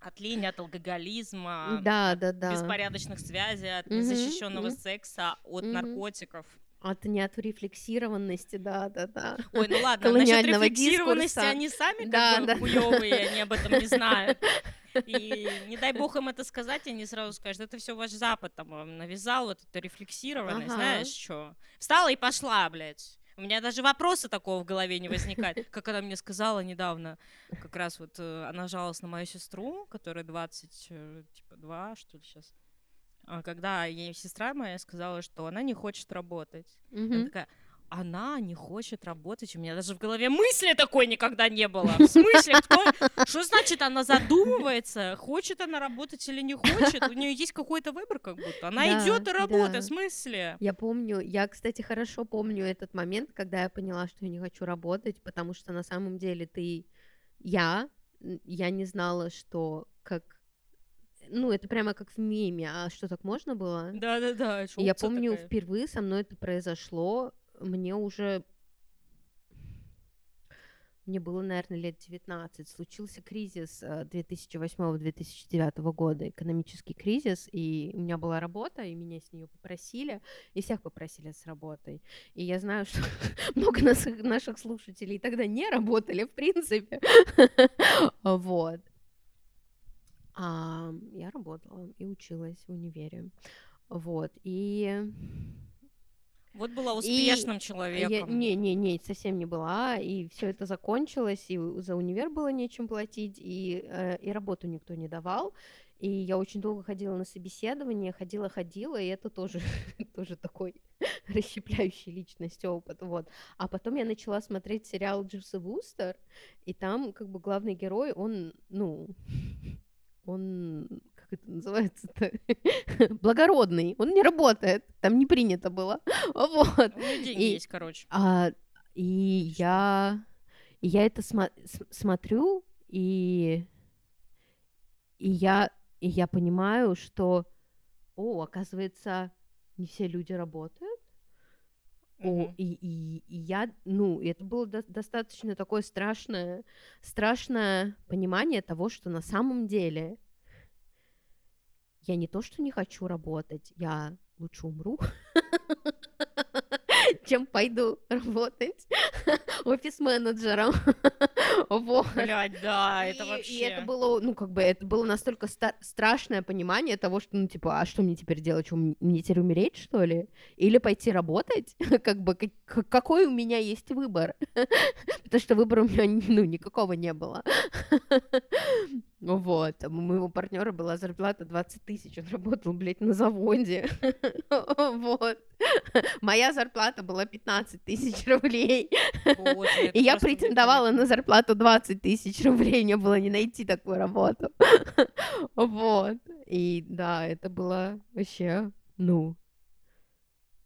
От лени, от алкоголизма, Да, от да, да. беспорядочных связей, от Мгм, незащищенного мгм. секса, от Мгм. наркотиков. От неотрефлексированности, да-да-да. Ой, ну ладно, насчет рефлексированности дискурса. они сами как Да, бы да. хуёвые, они об этом не знают. И не дай бог им это сказать, они сразу скажут, это все ваш Запад там вам навязал, вот это рефлексированность, Ага. знаешь что? Встала и пошла, блядь. У меня даже вопроса такого в голове не возникает. Как она мне сказала недавно, как раз вот э, она жаловалась на мою сестру, которая 20, э, типа, 2, что ли, сейчас. Когда ей сестра моя сказала, что она не хочет работать. Она Мгм. такая, она не хочет работать. У меня даже в голове мысли такой никогда не было. В смысле? Кто? Что значит она задумывается, хочет она работать или не хочет? У нее есть какой-то выбор как будто. Она Да, идет и работает. да. В смысле? Я помню, я, кстати, хорошо помню этот момент, когда я поняла, что я не хочу работать, потому что на самом деле ты, я, я не знала, что как, ну, это прямо как в меме, а что так можно было? Да-да-да. И я помню, впервые со мной это произошло, мне уже... Мне было, наверное, лет 19. Случился кризис э, 2008-2009 года, экономический кризис, и у меня была работа, и меня с нее попросили, и всех попросили с работой. И я знаю, что много нас- наших слушателей тогда не работали, в принципе. Вот. А, я работала и училась в универе. Вот. И Вот была И успешным я- человеком. не, не, не, совсем не была. И все это закончилось, и за универ было нечем платить, и, э, и работу никто не давал. И я очень долго ходила на собеседование, ходила-ходила, и это тоже, тоже такой расщепляющий личность опыт, вот. А потом я начала смотреть сериал Дживс и Вустер, и там как бы главный герой, он, ну, он, как это называется-то, благородный, он не работает, там не принято было, вот. У нее деньги И- есть, короче. А, и я, и я это сма- с- смотрю, и, и я, и я понимаю, что, о, оказывается, не все люди работают, О, и, и, и я, ну, это было до- достаточно такое страшное, страшное понимание того, что на самом деле я не то, что не хочу работать, я лучше умру, чем пойду работать офис-менеджером. Вот. Блядь, да, это И- вообще. И это было, ну, как бы, это было настолько ста- страшное понимание того, что, ну, типа, а что мне теперь делать? Что, мне теперь умереть, что ли? Или пойти работать? Как бы, как- какой у меня есть выбор? Потому что выбора у меня, ну, никакого не было. Вот. У моего партнера была зарплата 20 тысяч, он работал, блядь, на заводе. Вот. Моя зарплата была 15 тысяч рублей. И я претендовала на зарплату 20 тысяч рублей, мне было не найти такую работу. Вот. И да, это было вообще, ну,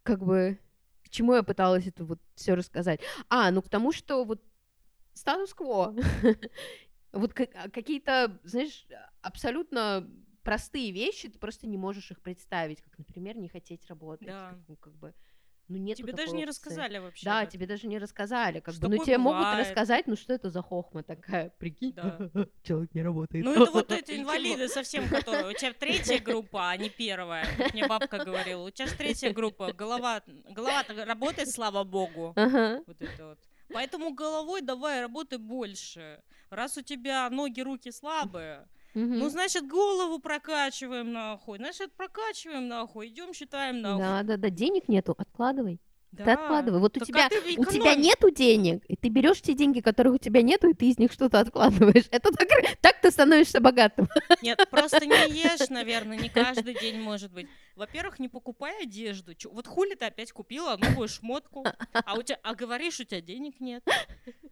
как бы, к чему я пыталась это вот все рассказать? А, ну к тому, что вот статус-кво. Вот а, какие-то, знаешь, абсолютно простые вещи, ты просто не можешь их представить, как, например, не хотеть работать. Да. как, ну, как бы, ну, нет Тебе даже не рассказали вообще. да, тебе даже не рассказали, как Что бы, ну тебе могут рассказать, ну что это за хохма такая, прикинь, Да. человек не работает. Ну, это вот эти инвалиды совсем, которые... У тебя третья группа, а не первая. Мне бабка говорила. У тебя же третья группа. Голова, голова работает, слава богу. Ага. Вот это вот. Поэтому головой давай работай больше. Раз у тебя ноги, руки слабые, мгм. ну, значит, голову прокачиваем нахуй. Значит, прокачиваем нахуй. Идем, считаем нахуй. Да, да, да, денег нету, откладывай. Да. Ты откладывай. Вот у Так а тебя, ты у тебя нету денег, и ты берешь те деньги, которых у тебя нету, и ты из них что-то откладываешь. Это так, так ты становишься богатым. Нет, просто не ешь, наверное, не каждый день может быть. Во-первых, не покупай одежду. Чё- вот хули ты опять купила новую шмотку, а у тебя, а говоришь, у тебя денег нет.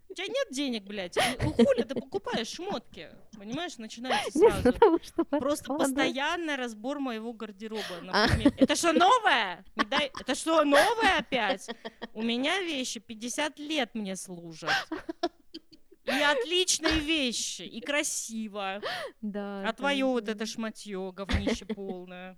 У тебя нет денег, блядь. Ну хули ты покупаешь шмотки? Понимаешь, начинается сразу. того, чтобы Просто постоянный разбор моего гардероба. А. например. Это что, новое? Не дай- Это что, новое опять? У меня вещи 50 лет мне служат. И отличные вещи, и красиво. Да, А твое вот это шматье, говнище полное.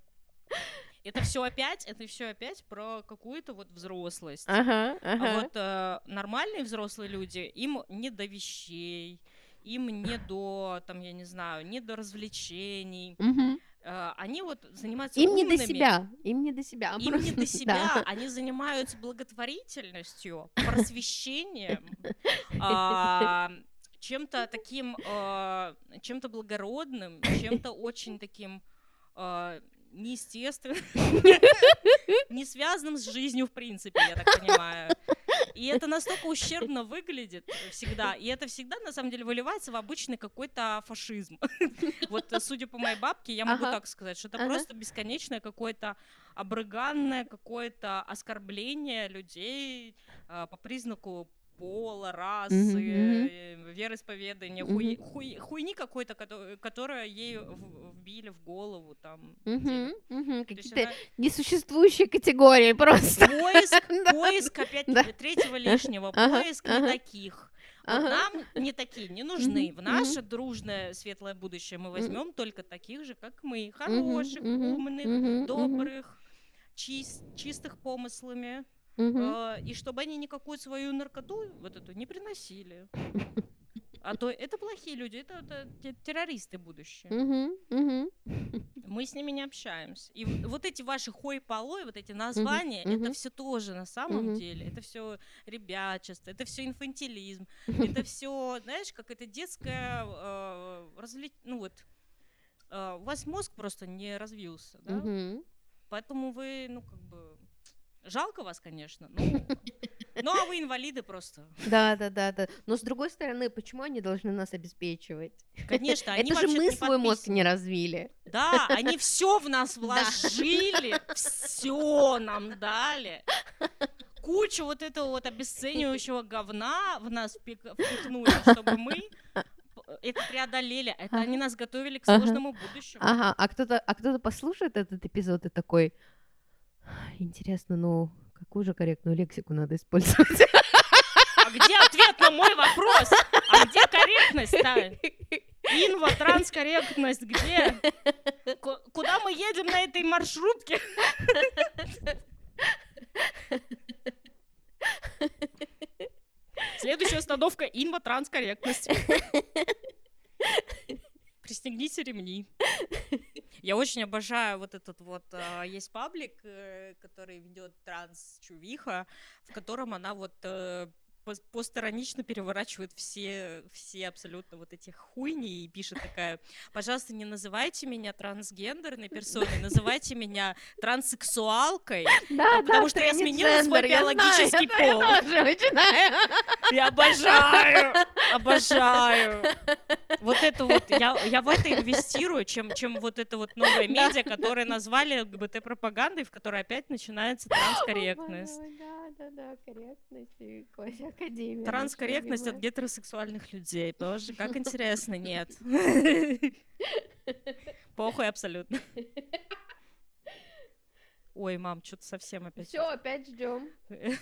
Это все опять, это все опять про какую-то вот взрослость. Ага, А ага. вот э, нормальные взрослые люди, им не до вещей, им не до, там, я не знаю, не до развлечений. Э, они вот занимаются Им не до умными, себя, им не до себя. Им не просто- до себя, да. они занимаются благотворительностью, просвещением, а, чем-то таким, а, чем-то благородным, чем-то очень таким а, неестественным, не связанным с жизнью в принципе, я так понимаю. И это настолько ущербно выглядит всегда, и это всегда на самом деле выливается в обычный какой-то фашизм. Вот, э, судя по моей бабке, я могу Ага. так сказать, что это Ага. просто бесконечное какое-то обрыганное какое-то оскорбление людей а, по признаку пола, расы, э, вероисповедания, Мгм. хуй- хуй- хуйни какой-то, кото- которая ей вбили в голову там. То есть Какие-то она- несуществующие категории просто. Поиск, поиск опять Да. третьего лишнего, поиск не таких. Вот Ага. нам не такие не нужны. В наше дружное светлое будущее мы возьмем только таких же, как мы. Хороших, мгм, умных, мгм, добрых, чис- чистых помыслами. Э, и чтобы они никакую свою наркоту вот эту не приносили. А то это плохие люди, это, это те- террористы будущее. Мгм, мгм. Мы с ними не общаемся. И вот эти ваши хой полой, вот эти названия, это мгм. все тоже на самом Мгм. деле. Это все ребячество, это все инфантилизм, это все, знаешь, как это детское э, развлечение. Ну вот, э, у вас мозг просто не развился, да? Мгм. Поэтому вы, ну, как бы. Жалко вас, конечно. Ну, ну а вы инвалиды просто. Да, да, да, да. Но с другой стороны, почему они должны нас обеспечивать? Конечно, они Это же мы свой мозг не развили. Да, они все в нас вложили, все нам дали. Кучу вот этого вот обесценивающего говна в нас впихнули, чтобы мы это преодолели. Это Ага. они нас готовили к Ага. сложному будущему. Ага, а кто-то, а кто-то послушает этот эпизод и такой, интересно, ну какую же корректную лексику надо использовать? А где ответ на мой вопрос? А где корректность-то? Инва, транскорректность, где? Ку- Куда мы едем на этой маршрутке? Следующая остановка — инфотранскорректность. Пристегните ремни. Я очень обожаю вот этот вот, а, есть паблик, э, который ведет транс-чувиха, в котором она вот э, пос- постиронично переворачивает все, все абсолютно вот эти хуйни и пишет такая, пожалуйста, не называйте меня трансгендерной персоной, называйте меня транссексуалкой, Да, А потому что я сменила свой биологический пол. Я обожаю, обожаю. Вот это вот, я, я в это инвестирую, чем, чем вот это вот новое медиа, которое назвали ЛГБТ-пропагандой, в которой опять начинается транскорректность. Да, да, да, корректность и академия. Транскорректность от гетеросексуальных людей. Тоже, как интересно, нет. Похуй абсолютно. Ой, мам, что-то совсем опять. Все, опять ждем.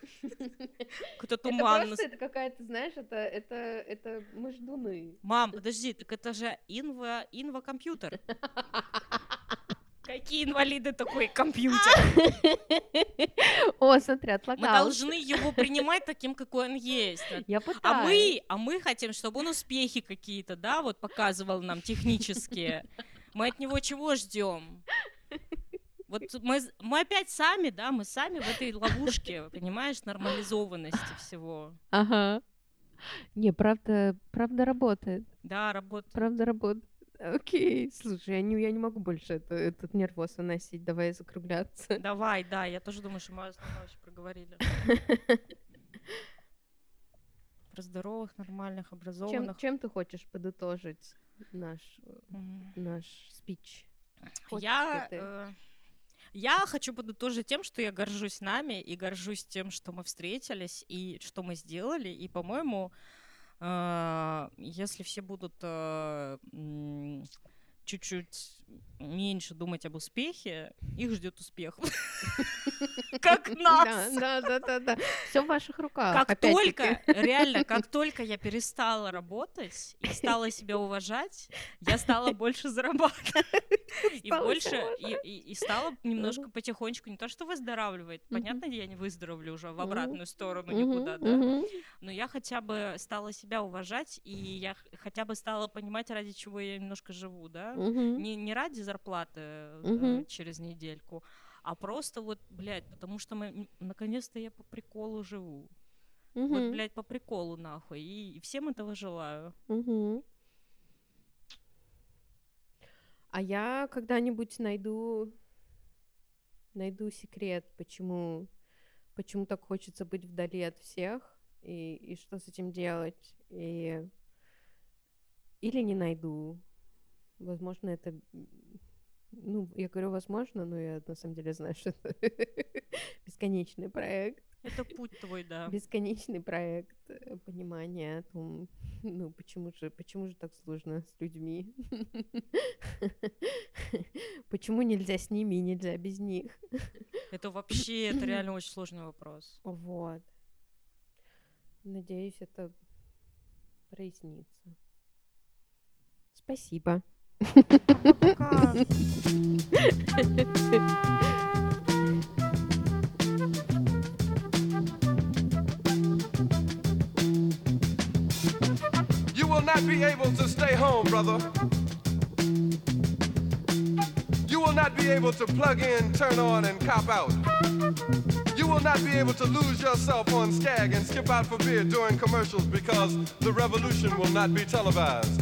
Какой-то Это туман. просто это какая-то, знаешь, это, это, это мы ждуны. Мам, подожди, так это же инва, инва-компьютер. Какие инвалиды такой компьютер? О, смотри, Мы отлагал. должны его принимать таким, какой он есть. Я А пытаюсь. мы, а мы хотим, чтобы он успехи какие-то, да, вот показывал нам технические. Мы от него чего ждем? Вот мы, мы опять сами, да, мы сами в этой ловушке, понимаешь, нормализованности всего. Ага. Не, правда, правда работает. Да, работает. Правда работает. Окей, слушай, я не, я не могу больше это- этот нервоз выносить, давай закругляться. Давай, да, я тоже думаю, что мы основное проговорили. Про здоровых, нормальных, Чем, образованных. чем ты хочешь подытожить наш, э, наш спич? Хочешь Я, ты? э, я хочу подытожить тем, что я горжусь нами и горжусь тем, что мы встретились и что мы сделали. И, по-моему, э, если все будут э, чуть-чуть меньше думать об успехе, их ждет успех. Как нас. Да, да, да, да. Все в ваших руках. Как только, реально, как только я перестала работать и стала себя уважать, я стала больше зарабатывать. И Стала больше, и, стала немножко потихонечку, не то что выздоравливать, Мгм. понятно, я не выздоровлю уже в обратную сторону никуда, да, но я хотя бы стала себя уважать, и я хотя бы стала понимать, ради чего я немножко живу, да, не, не ради зарплаты Мгм. через недельку, а просто вот, блядь, потому что мы, наконец-то я по приколу живу. Вот, Мгм. блядь, по приколу нахуй. И, и всем этого желаю. Мгм. А я когда-нибудь найду найду секрет, почему почему так хочется быть вдали от всех и, и что с этим делать. И или не найду. Возможно, это ну, я говорю возможно, но я на самом деле знаю, что это бесконечный проект. Это путь твой, да. бесконечный проект э, понимания о том, ну почему же, почему же так сложно с людьми, почему нельзя с ними и нельзя без них. Это вообще, это реально очень сложный вопрос. Вот. Надеюсь, это прояснится. Спасибо. Oh, you will not be able to stay home, brother. You will not be able to plug in, turn on, and cop out. You will not be able to lose yourself on Skag and skip out for beer during commercials because the revolution will not be televised.